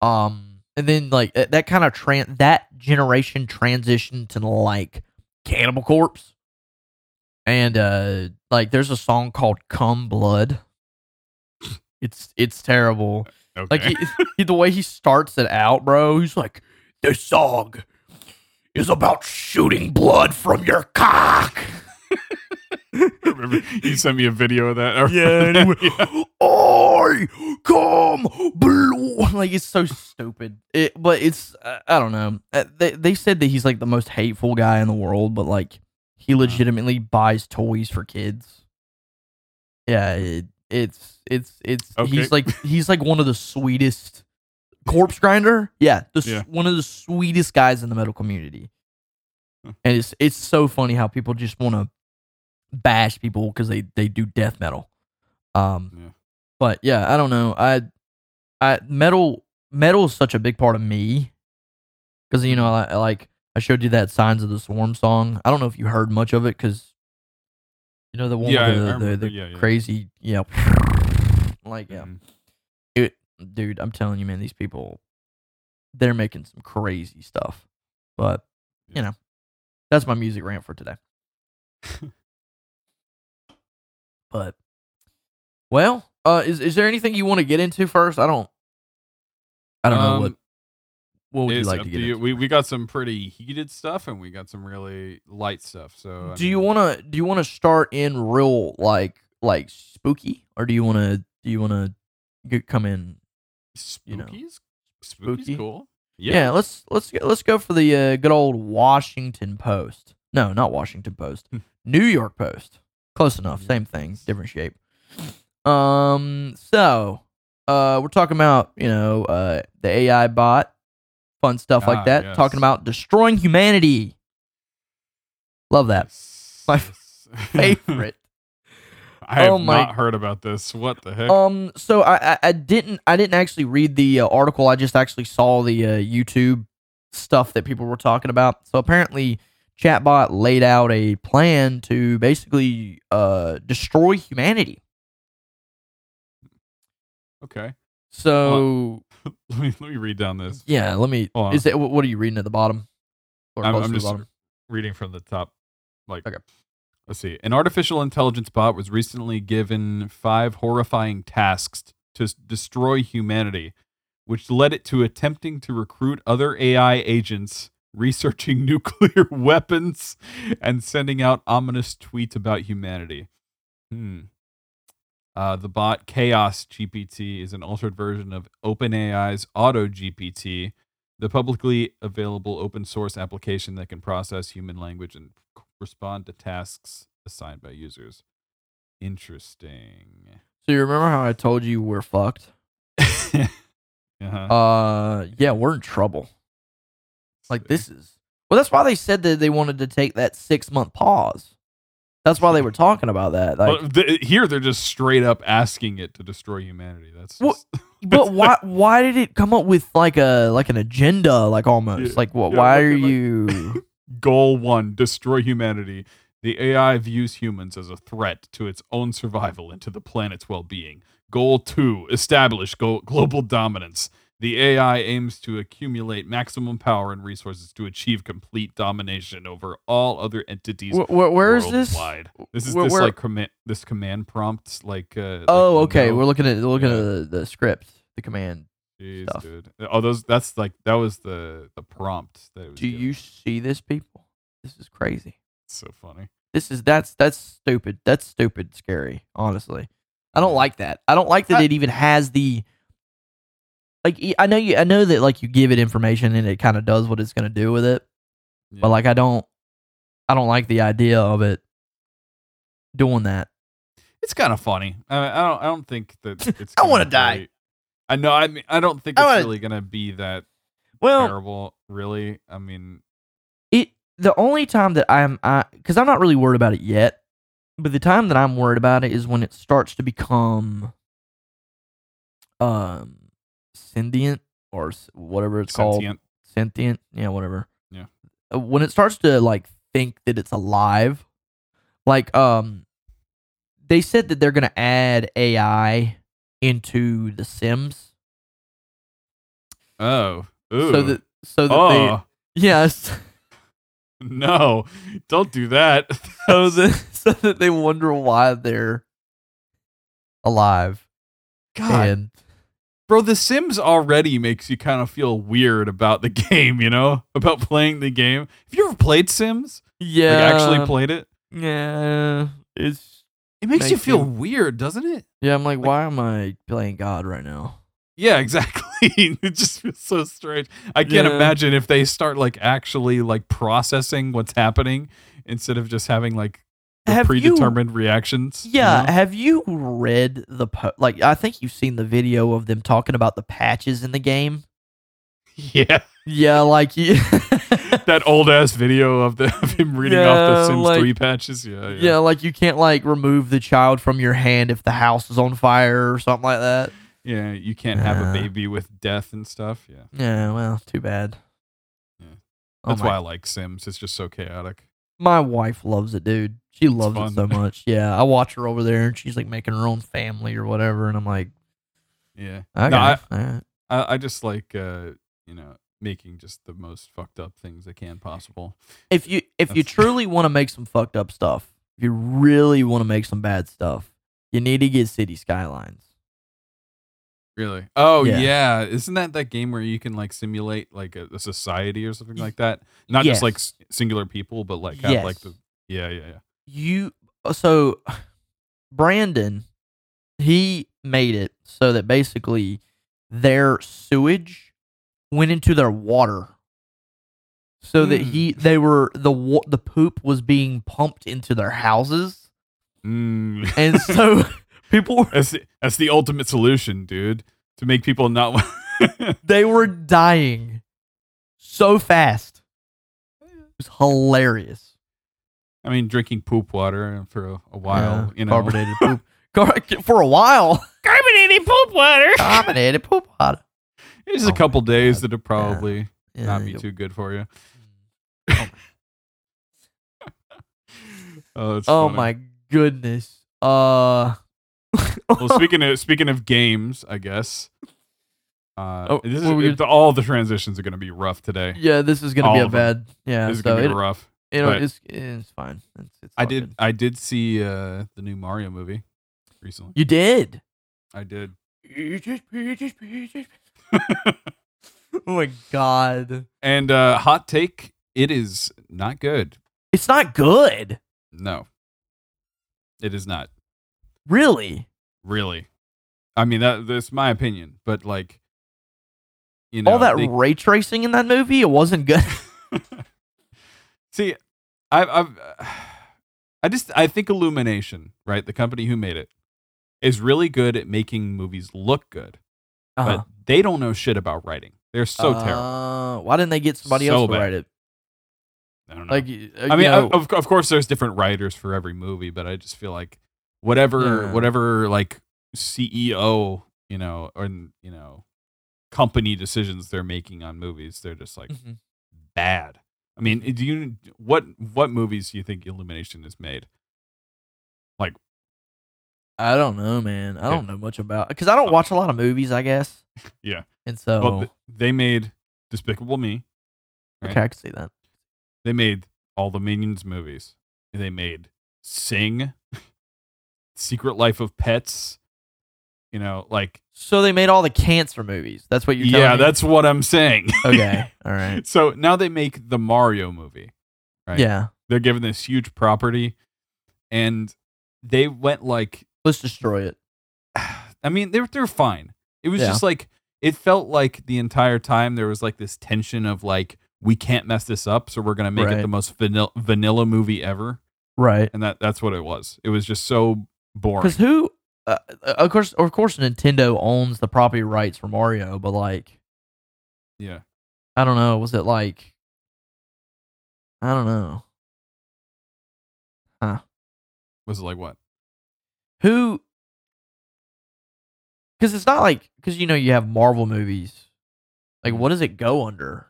um, and then like that, that kind of tran that generation transitioned to like Cannibal Corpse, and uh, like there's a song called "Come Blood." It's it's terrible. okay. Like he, he, the way he starts it out, bro. He's like, "This song is about shooting blood from your cock." remember you sent me a video of that. Yeah, and he went, Yeah. I come blue. Like it's so stupid. It, but it's uh, I don't know. Uh, They they said that he's like the most hateful guy in the world, but like he legitimately buys toys for kids. Yeah, it, it's it's it's Okay. he's like he's like one of the sweetest Corpsegrinder. Yeah, the Yeah. one of the sweetest guys in the metal community. Huh. And it's it's so funny how people just want to bash people because they they do death metal. Um, Yeah. but yeah, I don't know. I, I metal metal is such a big part of me because you know I, I like I showed you that Signs of the Swarm song. I don't know if you heard much of it because you know the one Yeah, the, the, the yeah, yeah. crazy yeah like yeah Mhm. it, dude. I'm telling you, man, these people they're making some crazy stuff. But you know, that's my music rant for today. But well, uh, is is there anything you want to get into first? I don't. I don't know what. Um, What would you like to to get you. into? We we got some pretty heated stuff and we got some really light stuff. So I do you want to do you want to start in real like like spooky or do you want to do you want to get come in you know, spooky? Spooky's cool. yeah, Yeah. let's let's go, let's go for the uh, good old Washington Post no not Washington Post. New York Post close enough same thing different shape um so uh we're talking about you know uh the AI bot fun stuff like Ah, that yes. talking about destroying humanity love that My favorite I have Oh my- not heard about this. What the heck? Um, so I, I I didn't I didn't actually read the uh, article. I just actually saw the uh, YouTube stuff that people were talking about. So apparently, Chatbot laid out a plan to basically uh destroy humanity. okay. So let me let me read down this. yeah, let me. Is it what are you reading at the bottom? Or I'm, I'm just bottom? reading from the top. Like, Okay. let's see. An artificial intelligence bot was recently given five horrifying tasks to destroy humanity, which led it to attempting to recruit other AI agents, researching nuclear weapons, and sending out ominous tweets about humanity. Hmm. Uh, the bot ChaosGPT is an altered version of OpenAI's Auto GPT, the publicly available open source application that can process human language and respond to tasks assigned by users. Interesting. So you remember how I told you we're fucked? uh-huh. Uh, yeah, we're in trouble. Like this is well. That's why they said that they wanted to take that six month pause. That's why they were talking about that. Like, Well, th- here they're just straight up asking it to destroy humanity. That's Well, but why? Why did it come up with like a like an agenda? Like almost Yeah, like what? yeah, why are like- you? goal one: destroy humanity. The AI views humans as a threat to its own survival and to the planet's well-being. Goal two: establish go- global dominance. The AI aims to accumulate maximum power and resources to achieve complete domination over all other entities Wh- wh- where is this? worldwide. This is Wh- this where- like command this command prompt like uh like Oh, okay. lingo. We're looking at looking Yeah. at the, the script, the command. Jeez, stuff. dude. Oh, those that's like that was the the prompt that it was Do given. you see this, people? This is crazy. so funny. This is that's that's stupid. That's stupid. Scary. Honestly, I don't like that. I don't like that I- it even has the. Like I know you, I know that like you give it information and it kind of does what it's gonna do with it, Yeah. but like I don't, I don't like the idea of it doing that. it's kind of funny. I, I don't I don't think that it's I wanna die. I know I mean I don't think I it's wanna- really going to be that Well, terrible really. I mean it the only time that I'm I because I'm not really worried about it yet, but the time that I'm worried about it is when it starts to become um sentient or whatever it's called sentient. sentient yeah whatever Yeah. Uh, when it starts to like think that it's alive like um they said that they're gonna add ai into the sims Oh. Ooh. so that so that oh. they yes No. Don't do that. so that so that they wonder why they're alive God, and bro, The Sims already makes you kind of feel weird about the game, you know? About playing the game. Have you ever played Sims? yeah Like actually played it? yeah it's It makes, you feel weird, doesn't it? yeah i'm like, Like- why am i playing god right now Yeah, exactly. it just feels so strange. I can't Yeah. imagine if they start like actually like processing what's happening instead of just having like Have you- predetermined reactions. you Yeah, know? have you read the po- like? I think you've seen the video of them talking about the patches in the game. Yeah. Yeah, like you, That old ass video of, the, of him reading off the Sims like- 3 patches. Yeah, yeah. yeah, like you can't like remove the child from your hand if the house is on fire or something like that. Yeah, you can't have a Uh. baby with death and stuff. Yeah. Yeah, well, too bad. Yeah. Oh That's my, why I like Sims. It's just so chaotic. My wife loves it, dude. She loves fun. it so much. Yeah, I watch her over there and she's like making her own family or whatever, and I'm like, Yeah. okay, No, I. I, I just like, uh, you know, making just the most fucked up things I can possible. if you if you That's- truly want to make some fucked up stuff, if you really want to make some bad stuff, you need to get City Skylines. Really? Oh Yeah. yeah. Isn't that that game where you can like simulate like a, a society or something like that? Not just like s- singular people, but like have like the yeah yeah yeah. You so Brandon, he made it so that basically their sewage went into their water. So that Mm. he they were the the poop was being pumped into their houses, Mm. and so people were that's the, that's the ultimate solution, dude. To make people not. They were dying so fast. It was hilarious. I mean, drinking poop water for a, a while, Yeah, you know. carbonated poop Car- for a while. Carbonated poop water. Carbonated poop water. It's Oh a couple days God. that'll probably Yeah, not be you- too good for you. Oh Oh, it's Oh funny. my goodness. Uh. Well, speaking of speaking of games, I guess. Uh, Oh, this is, what were we it- all the transitions are going to be rough today. yeah, this is gonna be a bad. Yeah, this is so going to be it, rough. know, it's it's fine. It's, it's I did good. I did see uh, the new Mario movie recently. You did. I did. Oh my god. and uh, hot take, it is not good. It's not good. No, it is not Really. really. I mean that that's my opinion, but like, you know, All that they- ray tracing in that movie, it wasn't good. See, I've, I've, I just, I think Illumination, right, the company who made it, is really good at making movies look good, Uh-huh. but they don't know shit about writing. They're so terrible. Uh, Why didn't they get somebody So else to bad. write it? I don't know. Like, uh, I mean, know, of, of course, there's different writers for every movie, but I just feel like whatever, Yeah. whatever, like CEO, you know, or you know, company decisions they're making on movies, they're just like Mhm. bad. I mean, do you what what movies do you think Illumination has made? Like, I don't know, man. I don't know much about because I don't watch a lot of movies. I guess. Yeah. And so Well, they made Despicable Me. right? okay, I can see that. They made all the Minions movies. They made Sing, Secret Life of Pets. You know, like So they made all the cancer movies. That's what you're yeah, me? that's what I'm saying. okay. All right. so now they make the Mario movie. Right. Yeah. They're given this huge property, and they went like Let's destroy it. I mean, they're they're fine. It was Yeah. just like it felt like the entire time there was like this tension of like we can't mess this up, so we're gonna make it the most vanilla vanilla movie ever, Right. and that that's what it was. It was just so boring. Because who? Uh, of course, of course, Nintendo owns the property rights for Mario, but like, Yeah, I don't know. Was it like? I don't know. Huh? Was it like what? Who? Because it's not like because you know you have Marvel movies. Like, what does it go under?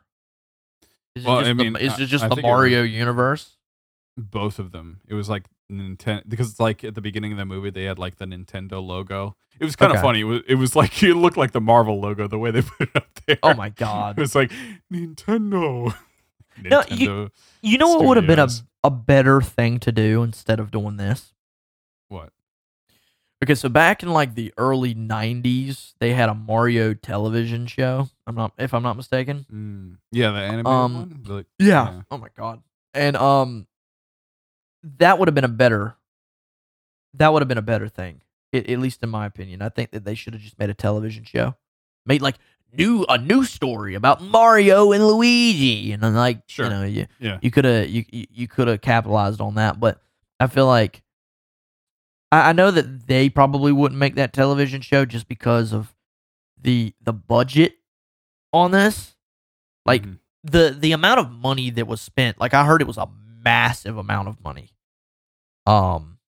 Is it Well, just I mean, the, is it just I the it was- Mario universe? Both of them. It was like Nintendo because it's like at the beginning of the movie they had like the Nintendo logo. It was kind of funny. It was, it was like it looked like the Marvel logo the way they put it up there. Oh my It god! was like Nintendo. No, you- You know what would have been a a better thing to do instead of doing this? what? Okay, so back in like the early '90s, they had a Mario television show. I'm not, if I'm not mistaken. Mm, yeah, the animated Um, one. The- Yeah. Oh my god. And um, that would have been a better. That would have been a better thing, at, at least in my opinion. I think that they should have just made a television show, made like new a new story about Mario and Luigi, and then like Sure. you know you Yeah. you could have you you, could have capitalized on that, but I feel like I, I know that they probably wouldn't make that television show just because of the the budget on this. Like Mhm. the the amount of money that was spent, like I heard it was a massive amount of money. Um,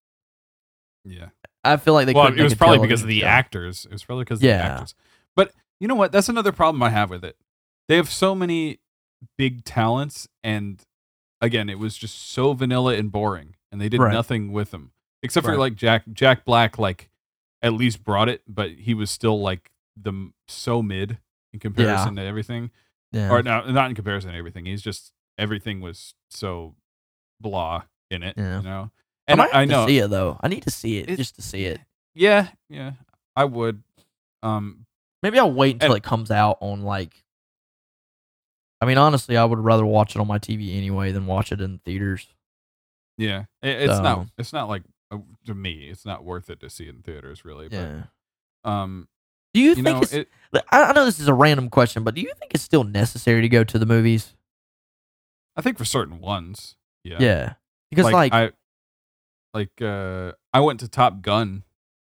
yeah. I feel like they well, it was probably because of the show. actors. It was probably because of the actors. But you know what? That's another problem I have with it. They have so many big talents, and again, it was just so vanilla and boring, and they did Right. nothing with them except for like Jack Jack Black. Like at least brought it, but he was still like the so mid in comparison to everything. Yeah. Or no, not in comparison to everything. He's just everything was so blah in it. Yeah. You know, I and might have I know to see it though. I need to see it It- just to see it. Yeah, yeah, I would. Um, Maybe I'll wait until And- it comes out on like. I mean, honestly, I would rather watch it on my TV anyway than watch it in theaters. yeah, it, it's not. It's not like uh, to me. It's not worth it to see it in theaters, really. Yeah. But um, Do you, you think know, it's? it, I I know this is a random question, but do you think it's still necessary to go to the movies? I think for certain ones, yeah, Yeah, because like, I, like uh, I went to Top Gun,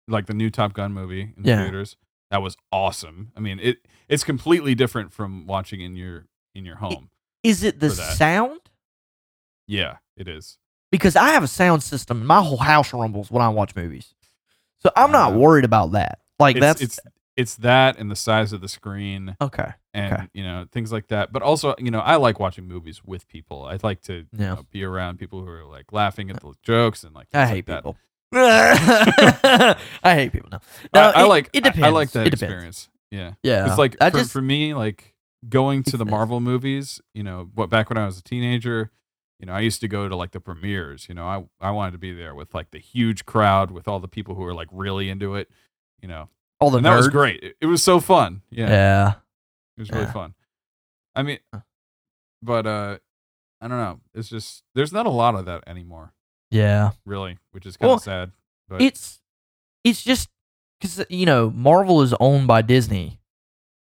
like the new Top Gun movie in Yeah. theaters. That was awesome. I mean, it it's completely different from watching in your in your home. is it the sound? Yeah, it is. Because I have a sound system, and my whole house rumbles when I watch movies, so I'm not Uh, worried about that. Like it's, that's it's it's that and the size of the screen. okay. and Okay. you know things like that but also you know i like watching movies with people i like to you Yeah. know, be around people who are like laughing at uh, the jokes and like I things hate like that. people. I hate people. No, no I, I it- like It depends. I, like that it depends. experience yeah Yeah, it's like I for, just for me like going to the marvel movies you know what back when i was a teenager you know i used to go to like the premieres you know i i wanted to be there with like the huge crowd with all the people who are like really into it you know all the and that was great it, it was so fun yeah Yeah. It was really Yeah. fun. I mean, but uh, I don't know. It's just there's not a lot of that anymore, Yeah. really, which is kind of Well, sad. But It's it's just because you know Marvel is owned by Disney,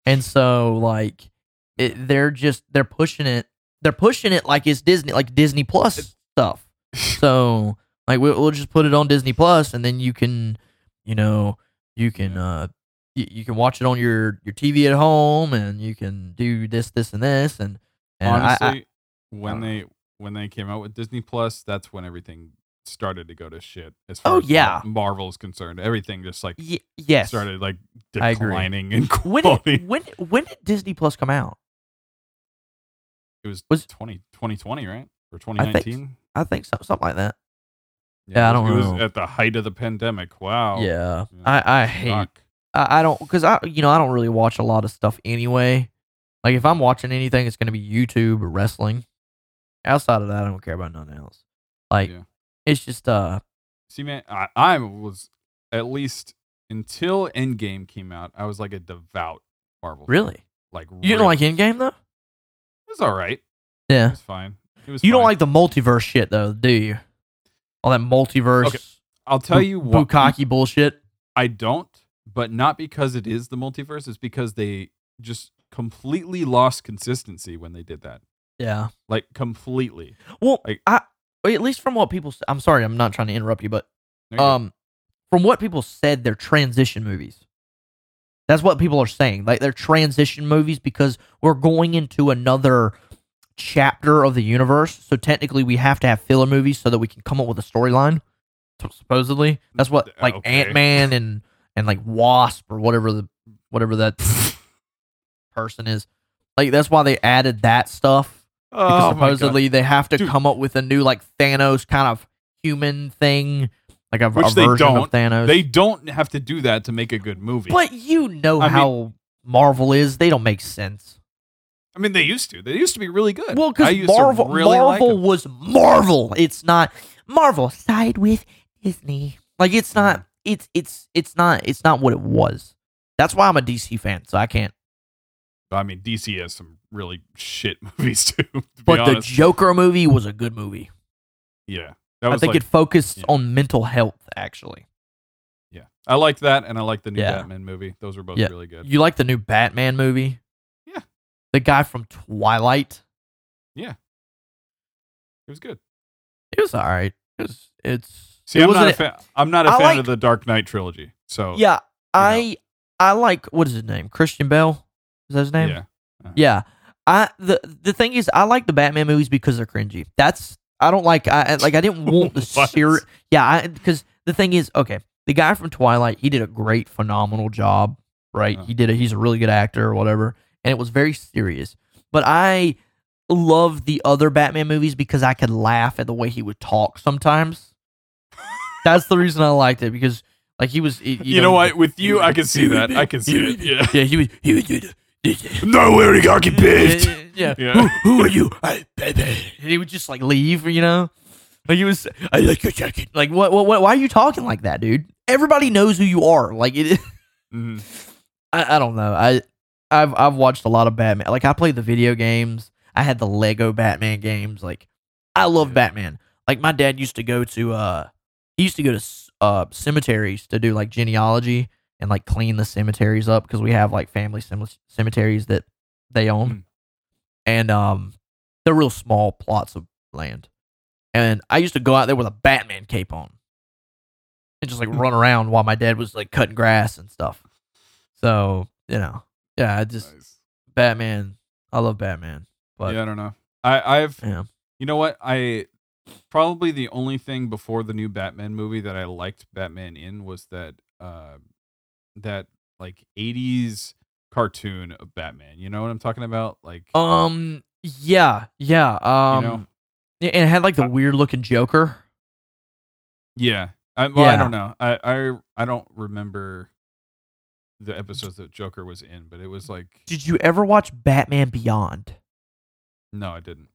and so like it, they're just they're pushing it. They're pushing it like it's Disney, like Disney Plus It- stuff. So like we'll, we'll just put it on Disney Plus, and then you can, you know, you can uh you, you can watch it on your your TV at home, and you can do this, this, and this, and and I- honestly, I, when don't know. they when they came out with Disney Plus, that's when everything started to go to shit. As far Oh, as yeah. Marvel is concerned, everything just like y- yes. started like declining in When quality. did, when when did Disney Plus come out? it was, was- 20, 2020, right? Or I think 2019? I think so, something like that. Yeah, I don't It know. was at the height of the pandemic. Wow. Yeah, Yeah. I I hate Fuck. I, I don't because I you know I don't really watch a lot of stuff anyway. Like if I'm watching anything, it's gonna be YouTube or wrestling. Outside of that, I don't care about nothing else. Like Yeah. it's just uh See, man, I, I was at least until Endgame came out, I was like a devout Marvel. fan. really Like you didn't like. Endgame though. It was all right. It Yeah, was fine. It was. you don't fine. like the multiverse shit though, do you? All that multiverse Okay, I'll tell bu- you what. bukkake bullshit. I don't, but not because it is the multiverse. It's because they just completely lost consistency when they did that. Yeah. Like completely. Well, Like- I at least from what people. I'm sorry, I'm not trying to interrupt you, but you go. um, from what people said, they're transition movies. That's what people are saying. Like they're transition movies because we're going into another chapter of the universe. So technically, we have to have filler movies so that we can come up with a storyline. Supposedly, that's what like okay. Ant Man and and like Wasp or whatever the whatever that person is. Like that's why they added that stuff because oh my supposedly they have to Dude. come up with a new like Thanos kind of human thing, like a, Which a they version don't. of Thanos. they don't have to do that to make a good movie. but you know I mean- how Marvel is; they don't make sense. I mean, they used to. They used to be really good. Well, because Marvel, really Marvel them. was Marvel. It's not Marvel side with Disney. Like it's Mm-hmm. not. It's it's it's not. It's not what it was. That's why I'm a DC fan, so I can't. I mean, DC has some really shit movies too. To be But the Joker movie was a good movie. yeah, that I think like, it focused yeah. on mental health. Actually, yeah. I liked that, and I liked the new Yeah. Batman movie. Those were both Yeah. really good. you like the new Batman movie? The guy from Twilight. Yeah, it was good. It was all right. It was, it's See, it I'm not a fan. I'm not a I fan like- of the Dark Knight trilogy. So Yeah, I I like what is his name? Christian Bell. Is that his name? yeah, Yeah. I the the thing is I like the Batman movies because they're cringy. That's I don't like I like I didn't want the serious. Yeah, because the thing is okay. The guy from Twilight, he did a great, phenomenal job. Right? Uh. He did. A, he's a really good actor or whatever, and it was very serious. But I love the other Batman movies because I could laugh at the way he would talk sometimes. That's the reason I liked it because like he was. You, You, know, what? With you, I can see that. I can see it. Yeah. Yeah, he was. He was. No, we already got you yeah. Yeah. Who, who are you? I. And he would just like leave, you know? Like he was, I like your jacket. Like, what, what, what, why are you talking like that, dude? Everybody knows who you are. Like, it, Mhm. I, I don't know. I, I've, I've watched a lot of Batman. Like, I played the video games. I had the Lego Batman games. Like, I love. Batman. Like, my dad used to go to, uh, he used to go to, uh, cemeteries to do like genealogy and like clean the cemeteries up because we have like family cem- cemeteries that they own Mm. and um they're real small plots of land and i used to go out there with a batman cape on and just like Hmm. run around while my dad was like cutting grass and stuff so you know yeah i just Nice. batman i love batman but yeah, I don't know. I, I've, yeah. you know what? I probably the only thing before the new Batman movie that I liked Batman in was that, uh, that like '80s cartoon of Batman. You know what I'm talking about? Like, um yeah yeah um know? yeah, and it had like the weird looking joker yeah. I, well, I don't know. I, I, I don't remember the episodes that Joker was in, but it was like, did you ever watch batman beyond no, I didn't.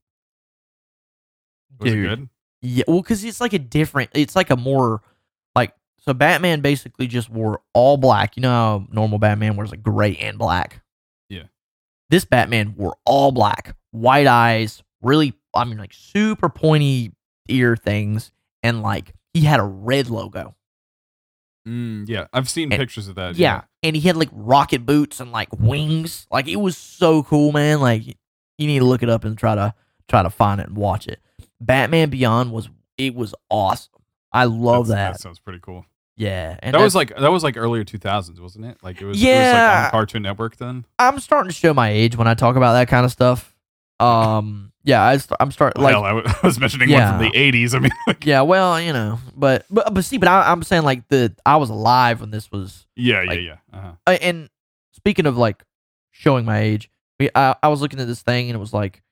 Was Dude. it good? Yeah, well, because it's like a different. It's like a more like so. Batman basically just wore all black. You know how normal Batman wears like gray and black. Yeah. This Batman wore all black, white eyes, really. I mean, like super pointy ear things, and like he had a red logo. Mm, yeah, I've seen And- pictures of that. Yeah, and he had like rocket boots and like wings. Like it was so cool, man. Like you need to look it up and try to try to find it and watch it. Batman Beyond was it was awesome. I love That's- that. That sounds pretty cool. Yeah, and that was like that was like earlier 2000s, wasn't it? Like it was. It was like Yeah. on Cartoon Network then. I'm starting to show my age when I talk about that kind of stuff. Um, yeah, I, i'm starting like Hell, I was mentioning one from the 80s. I mean, like, yeah, well, you know, but but but see, but I, I'm saying like the I was alive when this was. yeah, yeah, Like- yeah. Uh-huh. Uh, and speaking of like showing my age, we I, I was looking at this thing and it was like,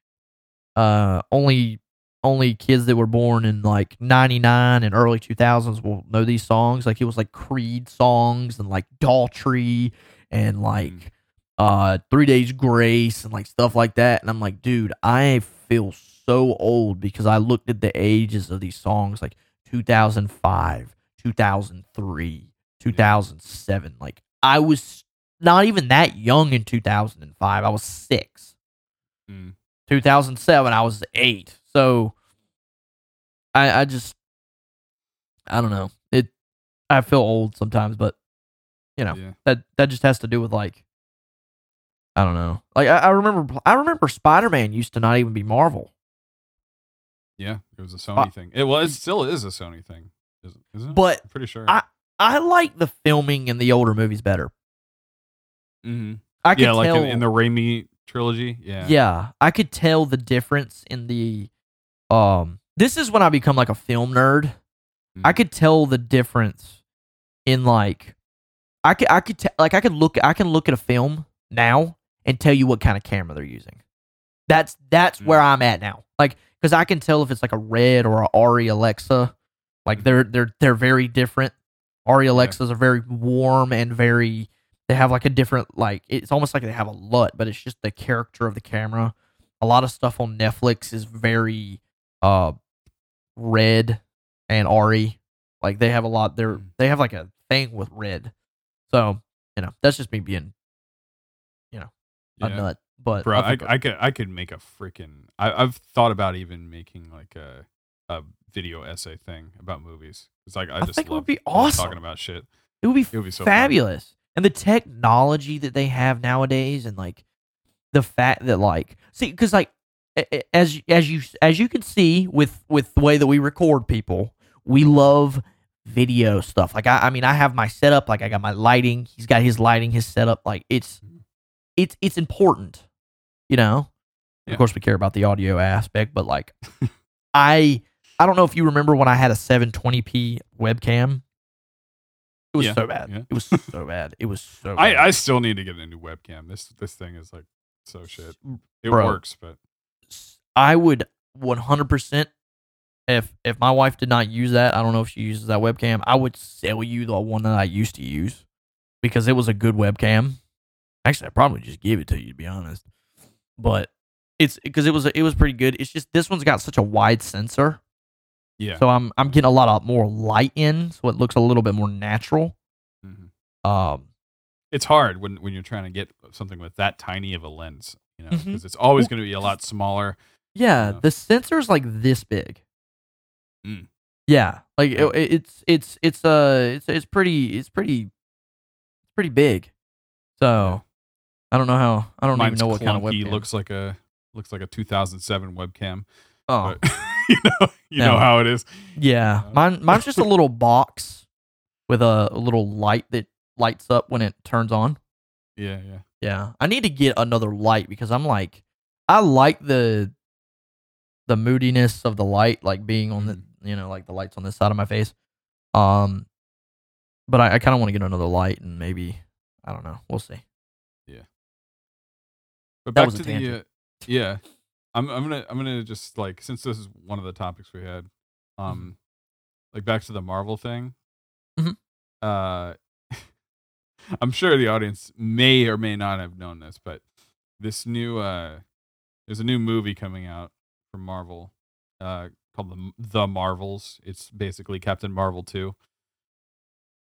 uh, only only kids that were born in like 99 and early 2000s will know these songs. Like it was like Creed songs and like Daughtry and like uh Three Days Grace and like stuff like that. And I'm like, dude, I feel so old because I looked at the ages of these songs like 2005, 2003, 2007. Like I was not even that young in 2005. I was six. Mm. 2007, I was eight. So I, I just, I don't know. It, I feel old sometimes, but you know Yeah. that that just has to do with like, I don't know. Like I, I remember, I remember Spider Man used to not even be Marvel. Yeah, it was a Sony Uh, thing. It was still is a Sony thing, isn't, isn't it? But I'm pretty sure. I- I like the filming in the older movies better. Mm-hmm. I could Yeah, like tell, in, in the Raimi trilogy. Yeah. yeah, I could tell the difference in the. Um, this is when I become like a film nerd. I Mhm. could tell the difference in like, I could I could te- like I could look I can look at a film now and tell you what kind of camera they're using. That's that's Mm. where I'm at now. Like, because I can tell if it's like a Red or a ARRI Alexa. Like they're they're they're very different. ARRI Alexas are very warm and very. They have like a different like. It's almost like they have a LUT, but it's just the character of the camera. A lot of stuff on Netflix is very uh red and ARRI. Like they have a lot. They're Mm. they have like a thing with red. So you know that's just me being Yeah. nut. But Bro, I, I could I could make a freaking. I, I've thought about even making like a a video essay thing about movies. It's like I I just think it would be awesome. talking about shit. it would be, It would be so fun. fabulous. And the technology that they have nowadays, and like the fact that like see, because like a- a- as as you as you can see with with the way that we record people, we love video stuff. Like I, I mean, I have my setup. Like I got my lighting. He's got his lighting, his setup. Like it's it's it's important, you know. Yeah. Of course, we care about the audio aspect, but like I I don't know if you remember when I had a 720p webcam. It was Yeah, so bad. yeah. It was so bad. It was so bad. I, I still need to get a new webcam. This this thing is like so shit. It Bro. works, but I would 100% if if my wife did not use that, I don't know if she uses that webcam, I would sell you the one that I used to use because it was a good webcam. Actually, I'd probably just give it to you to be honest. But it's because it was it was pretty good. It's just this one's got such a wide sensor. yeah. So I'm I'm getting a lot of more light in, so it looks a little bit more natural. Mhm. Um It's hard when when you're trying to get something with that tiny of a lens, you know, because it's always Well- going to be a lot smaller. Yeah, Yeah. the sensor's like this big. Mm. Yeah, like it, it's it's it's uh it's it's pretty it's pretty pretty big. So I don't know how I don't Mine's even know what kind of clunky, webcam. Looks like a looks like a 2007 webcam. oh But you know, you know how it is. yeah, uh, mine mine's just a little box with a, a little light that lights up when it turns on. Yeah, yeah. Yeah, I need to get another light because I'm like, I like the the moodiness of the light, like being on the you know like the lights on this side of my face. Um, but I, I kind of want to get another light and maybe I don't know. We'll see. But back to the uh, yeah, I'm I'm gonna I'm gonna just like since this is one of the topics we had, Mm-hmm. um, like back to the Marvel thing. Mhm. Uh, I'm sure the audience may or may not have known this, but this new uh, there's a new movie coming out from Marvel, uh, called the the Marvels. It's basically Captain Marvel two.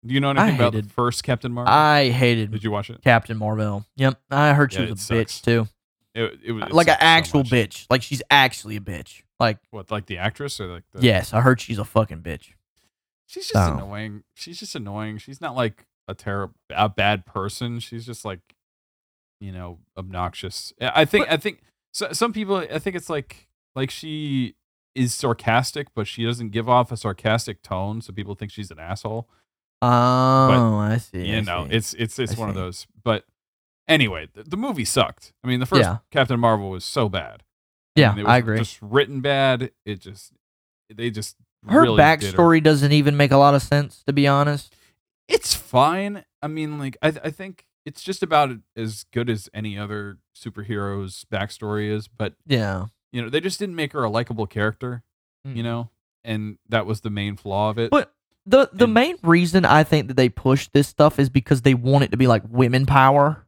Do you know anything about the hated- first Captain Marvel? I hated Did you watch it? Captain Marvel. Yep, I heard she Yeah, was it a bitch too, It, it, was- it like an sucked so actual much. bitch. Like she's actually a bitch. Like What, like the actress or like the yes, I heard she's a fucking bitch. She's just annoying. She's just annoying. She's not like a terrible, a bad person. She's just like, you know, obnoxious. I I think. I think so, some people. I think it's like like she is sarcastic, but she doesn't give off a sarcastic tone, so people think she's an asshole. Oh, I see. I you know, see. it's it's it's I one of those. But anyway, the, the movie sucked. I mean, the first Yeah. Captain Marvel was so bad. yeah, mean, it was I agree. Just written bad. It just they just Her really backstory doesn't even make a lot of sense, to be honest. it's fine. I mean, like I I think it's just about as good as any other superhero's backstory is. But Yeah, you know, they just didn't make her a likable character, you Mm. know, and that was the main flaw of it. But the the And- main reason I think that they push this stuff is because they want it to be like women power.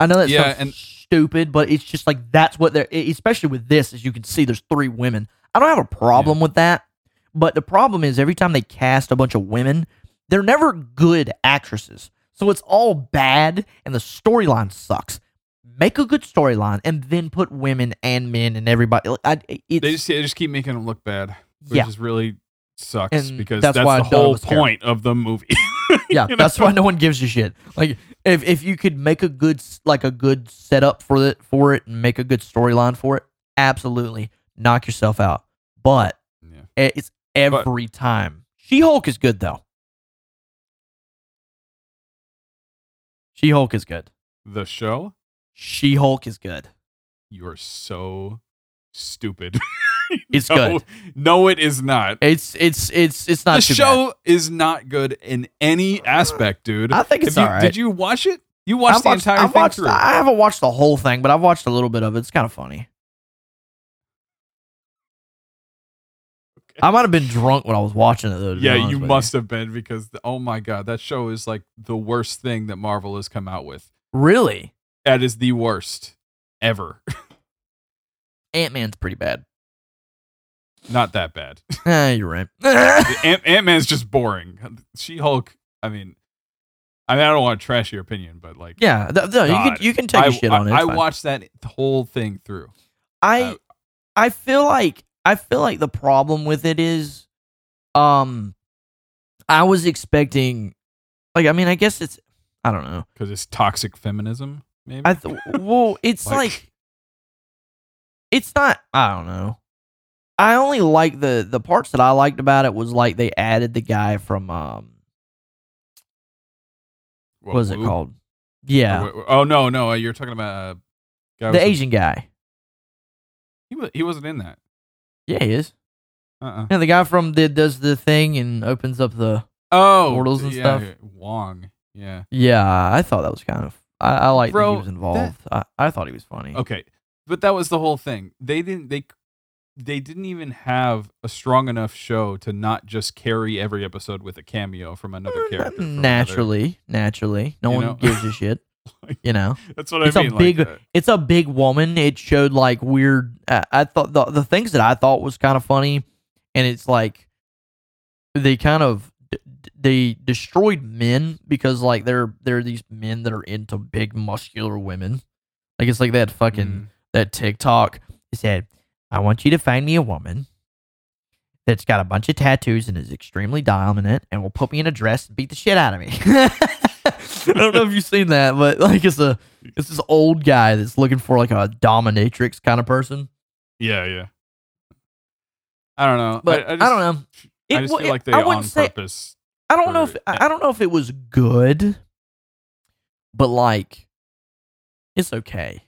I know that Yeah, and- stupid, but it's just like that's what they're. Especially with this, as you can see, there's three women. I don't have a problem with that, but the problem is every time they cast a bunch of women, they're never good actresses. So it's all bad, and the storyline sucks. Make a good storyline, and then put women and men and everybody. I, it's, they just they just keep making them look bad, which yeah, is really sucks And because that's that's, why the whole care. point of the movie. yeah. you That's why no one gives a shit. Like if if you could make a good like a good setup for it for it and make a good storyline for it, absolutely knock yourself out. But Yeah. it's every time. She Hulk is good though. She Hulk is good. The show, She Hulk is good. you are so stupid. It's no, good. No, it is not. It's it's it's it's not the too show is not good in any aspect, dude. I think it's Have you- alright. Did you watch it? You bad. watched I've the watched, entire I've thing watched through. I haven't watched the whole thing, but I've watched a little bit of it. It's kind of funny. I might have been drunk when I was watching it though. yeah, you with must have been because oh my god, that show is like the worst thing that Marvel has come out with. Really? That is the worst ever. Ant Man's pretty bad. Not that bad. Eh, you're right. Ant Ant Man's just boring. She Hulk. I mean, I mean, I don't want to trash your opinion, but like, yeah, th- th- you can you can take I, a shit I, on it. I watched that whole thing through. I uh, I feel like I feel like the problem with it is, um, I was expecting, like, I mean, I guess it's, I don't know. because it's toxic feminism. Maybe I th- well, it's Like- like, it's not. I don't know. I only like the the parts that I liked about it was like they added the guy from um What, was it Wu? called? Yeah, what- oh no, no, you're talking about uh, guy the Asian guy. He was he wasn't in that. Yeah, he is. Uh-uh. Yeah, the guy from the does the thing and opens up the. Oh, Portals and yeah, stuff. yeah, Wong. Yeah. Yeah, I thought that was kind of. I, I like that he was involved. I, I thought he was funny. Okay, but that was the whole thing. They didn't. They they didn't even have a strong enough show to not just carry every episode with a cameo from another character. from another- naturally, naturally, no You one know? gives a shit. Like- You know, That's what It's I a mean. like, big- uh, it's a big woman. It showed like weird. I, I thought the the things that I thought was kind of funny, and it's like they kind of d- d- they destroyed men because like they're they're these men that are into big muscular women. Like it's like that fucking mm, that TikTok. It said, "I want you to find me a woman that's got a bunch of tattoos and is extremely dominant, and will put me in a dress and beat the shit out of me." I don't know if you've seen that, but like it's a it's this old guy that's looking for like a dominatrix kind of person. yeah, yeah. I don't know. But I, just, don't know. I just feel like they I on say purpose. I don't know if for- I I don't know if it was good, but like it's okay.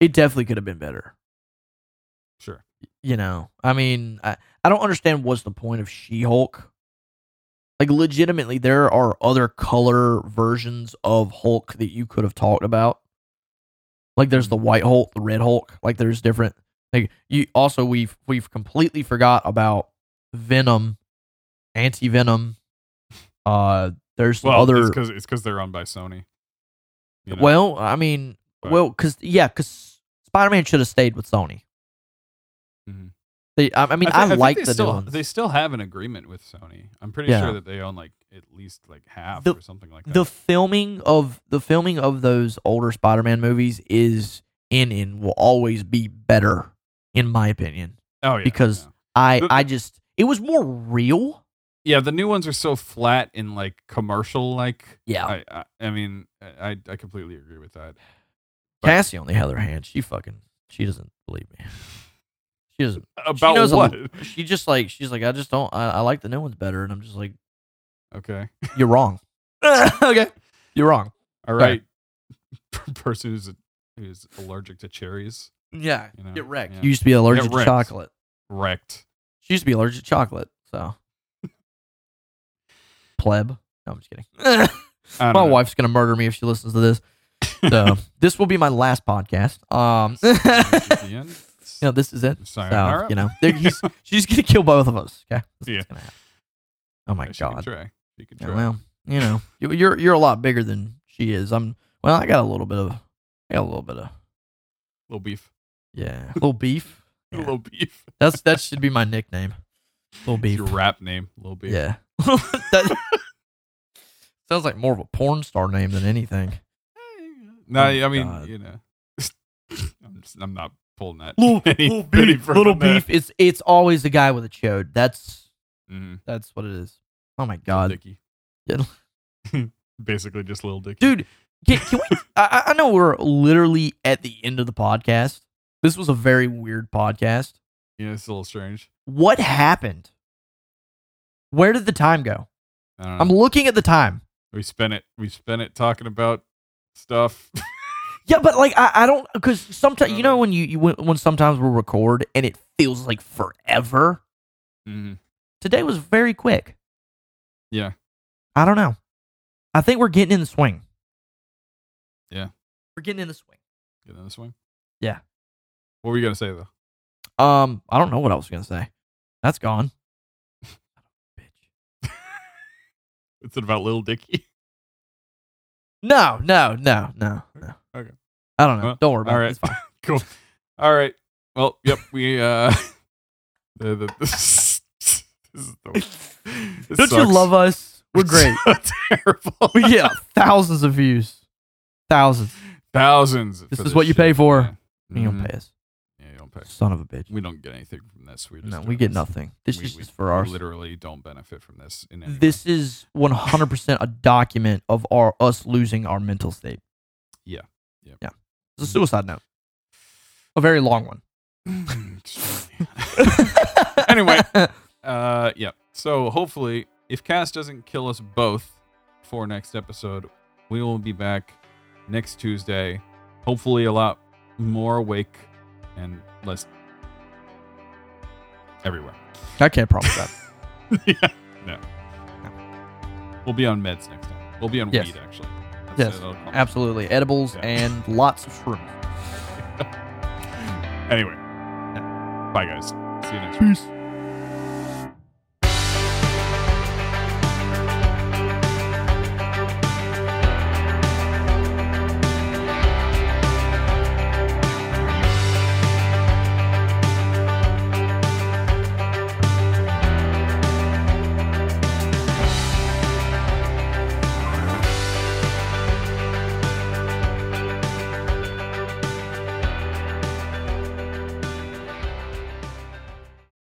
It definitely could have been better. Sure. you know i mean i, I don't understand what's the point of she-hulk like legitimately there are other color versions of hulk that you could have talked about like there's the white hulk the red hulk like there's different like you also we've we've completely forgot about venom anti-venom uh there's Well, other it's because it's because they're owned by Sony. you know? well i mean But- well because yeah because spider-man should have stayed with sony Mhm. they, I, I mean thi- i, think like they the still, new ones. They still have an agreement with Sony. I'm pretty Yeah. sure that they own like at least like half The- or something like that. the filming of the filming of those older Spider-Man movies is in and will always be better, in my opinion. oh yeah, because- yeah. I The- I just it was more real. yeah, the new ones are so flat and like commercial. Like Yeah, I, I, I mean, I, I completely agree with that. Cassie on the other hand, she fucking she doesn't believe me. She doesn't. About knows what? li- She just like she's like I just don't. I, I like the new ones better, and I'm just like okay, you're wrong. okay, you're wrong. all Right. right. Person who's who's allergic to cherries, Yeah, You know, get wrecked. yeah. You used to be allergic to chocolate. wrecked. She used to be allergic to chocolate. So pleb. No, I'm just kidding. My know. wife's gonna murder me if she listens to this. So this will be my last podcast. Um, This is the end. you know, this is it. Sayonara. So, you know, he's, she's gonna kill both of us. Okay. That's Yeah. what's gonna happen. Oh my she can god. try. She can Yeah, try. well, you know, you- you're you're a lot bigger than she is. I'm. Well, I got a little bit of. I got a little bit of. little beef. Yeah, a little beef. A Yeah. little beef. That's that should be my nickname. Little beef. Your rap name, little beef. Yeah. that sounds like more of a porn star name than anything. No, Oh I mean, God. you know, I'm just, I'm not pulling that. Little, any- little beef. Little that. beef. It's it's always the guy with a chode. That's Mhm. that's what it is. Oh my god. Yeah. Basically, just little Dicky. dude. Can, can we? I, I know we're literally at the end of the podcast. This was a very weird podcast. Yeah, it's a little strange. What happened? Where did the time go? I don't know. I'm looking at the time. we spent it. We spent it talking about stuff. Yeah, but like I, I don't because sometimes you know Uh. when you, you when, when sometimes we'll record and it feels like forever. Mhm. Today was very quick. Yeah. I don't know. I think we're getting in the swing. Yeah. We're getting in the swing. Getting in the swing. Yeah. What were you gonna say though? Um, I don't know what I was gonna say. That's gone. Bitch. It's about little Dicky. No, no, no, no, no. Okay. I don't know. Well, don't worry about all it. right. It's fine. cool. All right. Well, yep. We uh. the, the, this, this is the, this Don't you love us? We're great. so terrible. we get thousands of views. Thousands. Thousands. This is what you pay shit. for. Yeah. You don't pay us. Yeah, you don't pay. Son of a bitch. We don't get anything from this. We just No, we get this. nothing. This We- is we- for we. Literally, don't benefit from this. In any way. This is 100% a document of our us losing our mental state. Yeah. Yep. Yeah. It's a suicide note. A very long one. Anyway. Uh, yeah. So hopefully, if Cass doesn't kill us both for next episode, we will be back next Tuesday. Hopefully, a lot more awake and less everywhere. I can't promise that. yeah. No. We'll be on meds next time. We'll be on Yes. weed actually. Yes, it. Um, absolutely. Edibles Yeah. and lots of shrooms. Anyway. Bye guys. See you next week. Peace.